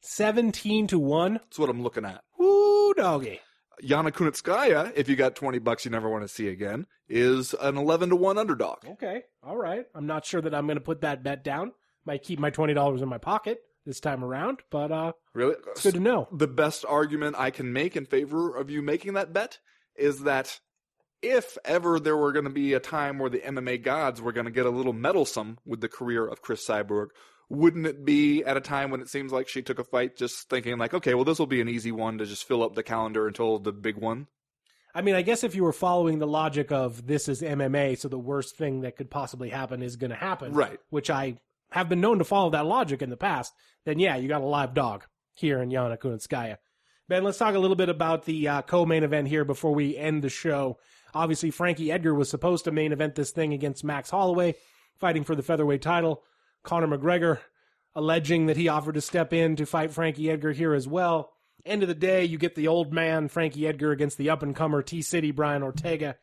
17 to 1? That's what I'm looking at. Woo, doggy. Yana Kunitskaya, if you got 20 bucks you never want to see again, is an 11 to 1 underdog. Okay, all right. I'm not sure that I'm going to put that bet down. Might keep my $20 in my pocket this time around, but uh, Really? it's good to know. The best argument I can make in favor of you making that bet is that if ever there were going to be a time where the MMA gods were going to get a little meddlesome with the career of Chris Cyborg, wouldn't it be at a time when it seems like she took a fight just thinking like, okay, well this will be an easy one to just fill up the calendar until the big one? I mean, I guess if you were following the logic of this is MMA, so the worst thing that could possibly happen is going to happen, Right. which I have been known to follow that logic in the past, then yeah, you got a live dog here in Yana Kunitskaya. Ben, let's talk a little bit about the uh, co-main event here before we end the show. Obviously, Frankie Edgar was supposed to main event this thing against Max Holloway, fighting for the featherweight title. Conor McGregor alleging that he offered to step in to fight Frankie Edgar here as well. End of the day, you get the old man Frankie Edgar against the up and comer T City Brian Ortega.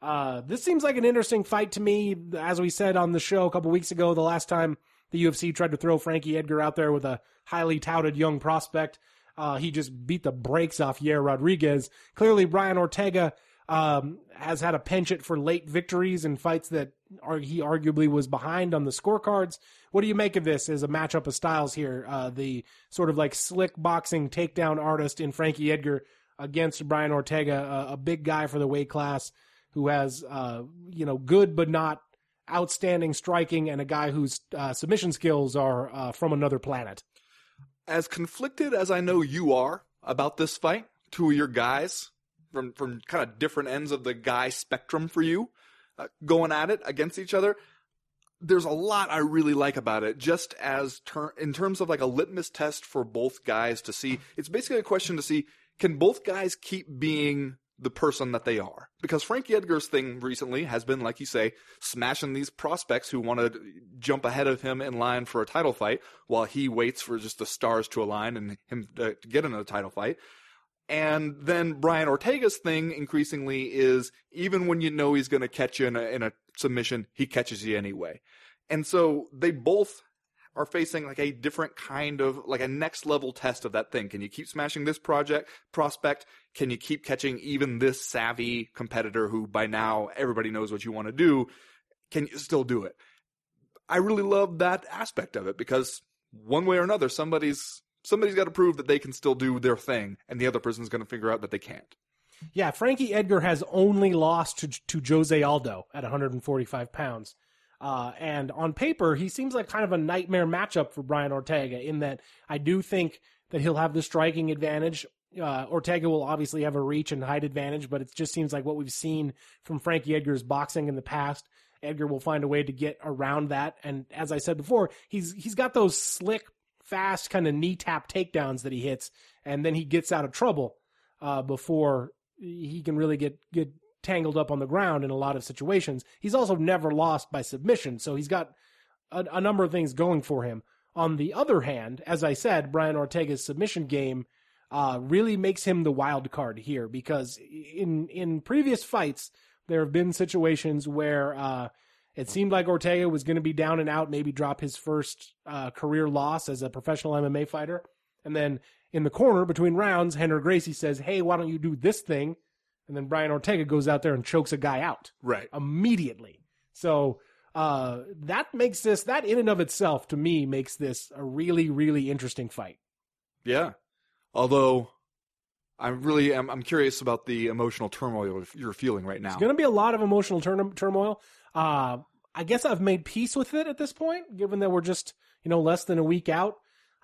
Uh, this seems like an interesting fight to me. As we said on the show a couple weeks ago, the last time the UFC tried to throw Frankie Edgar out there with a highly touted young prospect. Uh, he just beat the brakes off Yair Rodriguez. Clearly, Brian Ortega um, has had a penchant for late victories and fights that are, he arguably was behind on the scorecards. What do you make of this as a matchup of styles here? Uh, the sort of like slick boxing takedown artist in Frankie Edgar against Brian Ortega, a, a big guy for the weight class who has, uh, you know, good but not outstanding striking, and a guy whose uh, submission skills are uh, from another planet. As conflicted as I know you are about this fight, two of your guys from from kind of different ends of the guy spectrum for you, uh, going at it against each other. There's a lot I really like about it, just as ter- in terms of like a litmus test for both guys to see. It's basically a question to see can both guys keep being the person that they are. Because Frankie Edgar's thing recently has been, like you say, smashing these prospects who want to jump ahead of him in line for a title fight while he waits for just the stars to align and him to get in a title fight. And then Brian Ortega's thing increasingly is even when you know he's going to catch you in a, in a submission, he catches you anyway. And so they both are facing like a different kind of like a next level test of that thing. Can you keep smashing this project prospect? Can you keep catching even this savvy competitor who by now everybody knows what you want to do? Can you still do it? I really love that aspect of it because one way or another, somebody's somebody's got to prove that they can still do their thing, and the other person's going to figure out that they can't. Yeah, Frankie Edgar has only lost to, to Jose Aldo at 145 pounds. Uh, and on paper, he seems like kind of a nightmare matchup for Brian Ortega in that I do think that he'll have the striking advantage. Uh, Ortega will obviously have a reach and height advantage, but it just seems like what we've seen from Frankie Edgar's boxing in the past. Edgar will find a way to get around that. And as I said before, he's, he's got those slick, fast kind of knee tap takedowns that he hits, and then he gets out of trouble, uh, before he can really get, get tangled up on the ground in a lot of situations. He's also never lost by submission, so he's got a, a number of things going for him. On the other hand, as I said, Brian Ortega's submission game uh, really makes him the wild card here because in in previous fights there have been situations where uh, it seemed like Ortega was going to be down and out, maybe drop his first uh, career loss as a professional MMA fighter, and then in the corner between rounds, Rener Gracie says, "Hey, why don't you do this thing?" and then Brian Ortega goes out there and chokes a guy out Right. immediately. So uh, that makes this that in and of itself to me makes this a really really interesting fight. Yeah. Although I'm really am I'm curious about the emotional turmoil you're feeling right now. It's going to be a lot of emotional tur- turmoil. Uh, I guess I've made peace with it at this point, given that we're just you know less than a week out.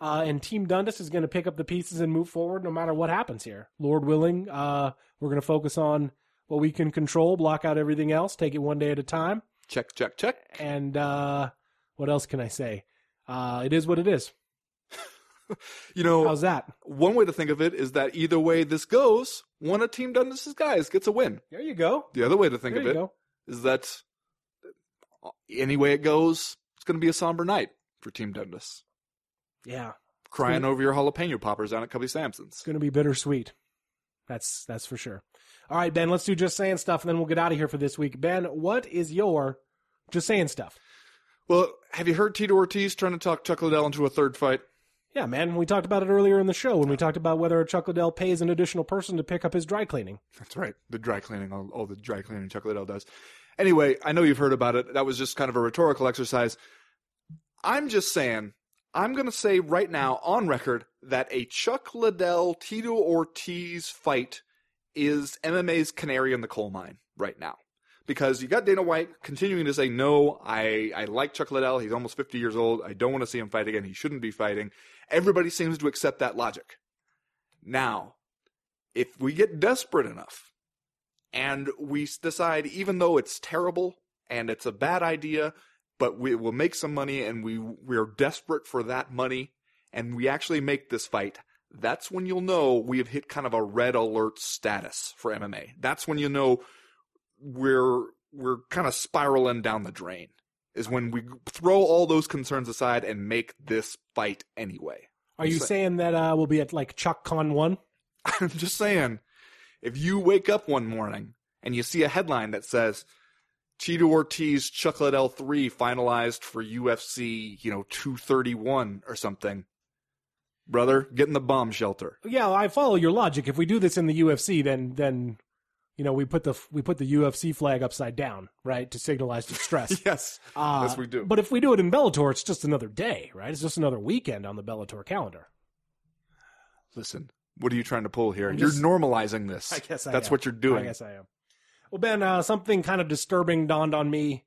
Uh, and Team Dundas is going to pick up the pieces and move forward no matter what happens here. Lord willing, uh, we're going to focus on what we can control, block out everything else, take it one day at a time. check, check, check. And uh, what else can I say? Uh, it is what it is. You know, How's that? one way to think of it is that either way this goes, one of Team Dundas's guys gets a win. There you go. The other way to think There of you it go. is that Uh, any way it goes, it's going to be a somber night for Team Dundas. Yeah, Crying over your jalapeno poppers down at Cubby Sampson's. it's going to be bittersweet. That's that's for sure. All right, Ben, let's do just saying stuff, and then we'll get out of here for this week. Ben, what is your just saying stuff? Well, have you heard Tito Ortiz trying to talk Chuck Liddell into a third fight? Yeah, man, we talked about it earlier in the show when we talked about whether Chuck Liddell pays an additional person to pick up his dry cleaning. That's right. The dry cleaning, all, all the dry cleaning Chuck Liddell does. Anyway, I know you've heard about it. That was just kind of a rhetorical exercise. I'm just saying, I'm going to say right now on record that a Chuck Liddell Tito Ortiz fight is MMA's canary in the coal mine right now. Because you got Dana White continuing to say, no, I, I like Chuck Liddell. He's almost 50 years old. I don't want to see him fight again. He shouldn't be fighting. Everybody seems to accept that logic. Now, if we get desperate enough and we decide, even though it's terrible and it's a bad idea, but we will make some money and we we're desperate for that money and we actually make this fight, that's when you'll know we have hit kind of a red alert status for MMA. That's when you know we're we're kind of spiraling down the drain. Is when we throw all those concerns aside and make this fight anyway. Are you Say- saying that uh, we'll be at like Chuck Con one? I'm just saying, if you wake up one morning and you see a headline that says Cheeto Ortiz Chuck Liddell 3 finalized for UFC, you know, 231 or something. Brother, get in the bomb shelter. Yeah, I follow your logic. If we do this in the UFC, then then you know we put the we put the UFC flag upside down, right, to signalize distress. Yes. Uh, yes, we do. But if we do it in Bellator, it's just another day, right? It's just another weekend on the Bellator calendar. Listen, what are you trying to pull here? I'm You're just- normalizing this. I guess I That's am. what you're doing. I guess I am. Well, Ben, uh, something kind of disturbing dawned on me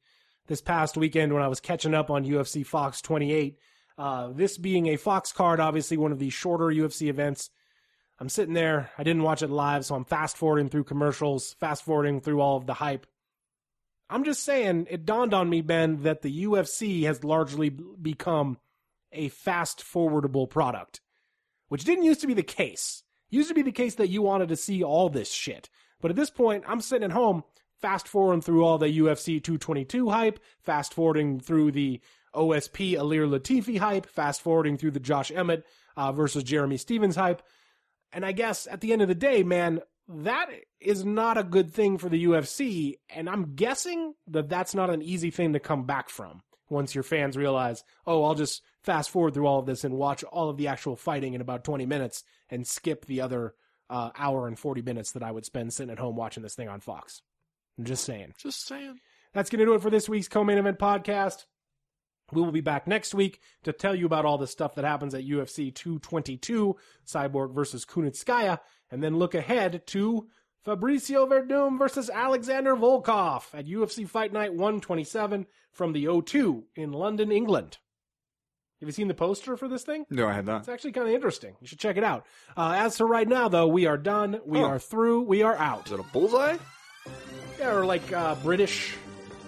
this past weekend when I was catching up on UFC Fox 28. Uh, this being a Fox card, obviously one of the shorter UFC events. I'm sitting there. I didn't watch it live, so I'm fast forwarding through commercials, fast forwarding through all of the hype. I'm just saying, it dawned on me, Ben, that the UFC has largely become a fast forwardable product, which didn't used to be the case. Used to be the case that you wanted to see all this shit. But at this point, I'm sitting at home, fast forwarding through all the UFC 222 hype, fast forwarding through the OSP Ilir Latifi hype, fast forwarding through the Josh Emmett uh, versus Jeremy Stephens hype. And I guess at the end of the day, man, that is not a good thing for the UFC. And I'm guessing that that's not an easy thing to come back from once your fans realize, oh, I'll just fast forward through all of this and watch all of the actual fighting in about 20 minutes and skip the other uh, hour and 40 minutes that I would spend sitting at home watching this thing on Fox. I'm just saying. Just saying. That's going to do it for this week's co-main event podcast. We will be back next week to tell you about all the stuff that happens at UFC 222, Cyborg versus Kunitskaya, and then look ahead to Fabricio Werdum versus Alexander Volkov at UFC Fight Night 127 from the O2 in London, England. Have you seen the poster for this thing? No, I have not. It's actually kind of interesting. You should check it out. Uh, as for right now, though, we are done. We Oh. are through. We are out. Is it a bullseye? Yeah, or like uh, British.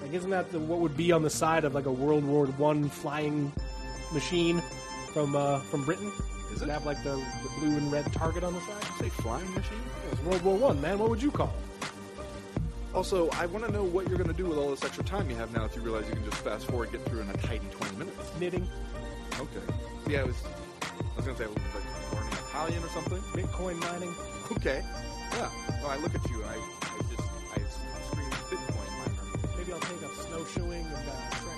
Like, isn't that the, what would be on the side of like a World War One flying machine from uh, from Britain? Does it? have like the, the blue and red target on the side? Say flying machine? Yeah, it's World War One, man. What would you call it? Also, I want to know what you're going to do with all this extra time you have now if you realize you can just fast forward get through in a tidy 20 minutes. Knitting, Okay. Yeah, I was, I was going to say, like, learning Italian or something. Bitcoin mining. Okay. Yeah. Well, I look at you and I, I just, I, I'm screaming Bitcoin miner. Maybe I'll take up snowshoeing and uh,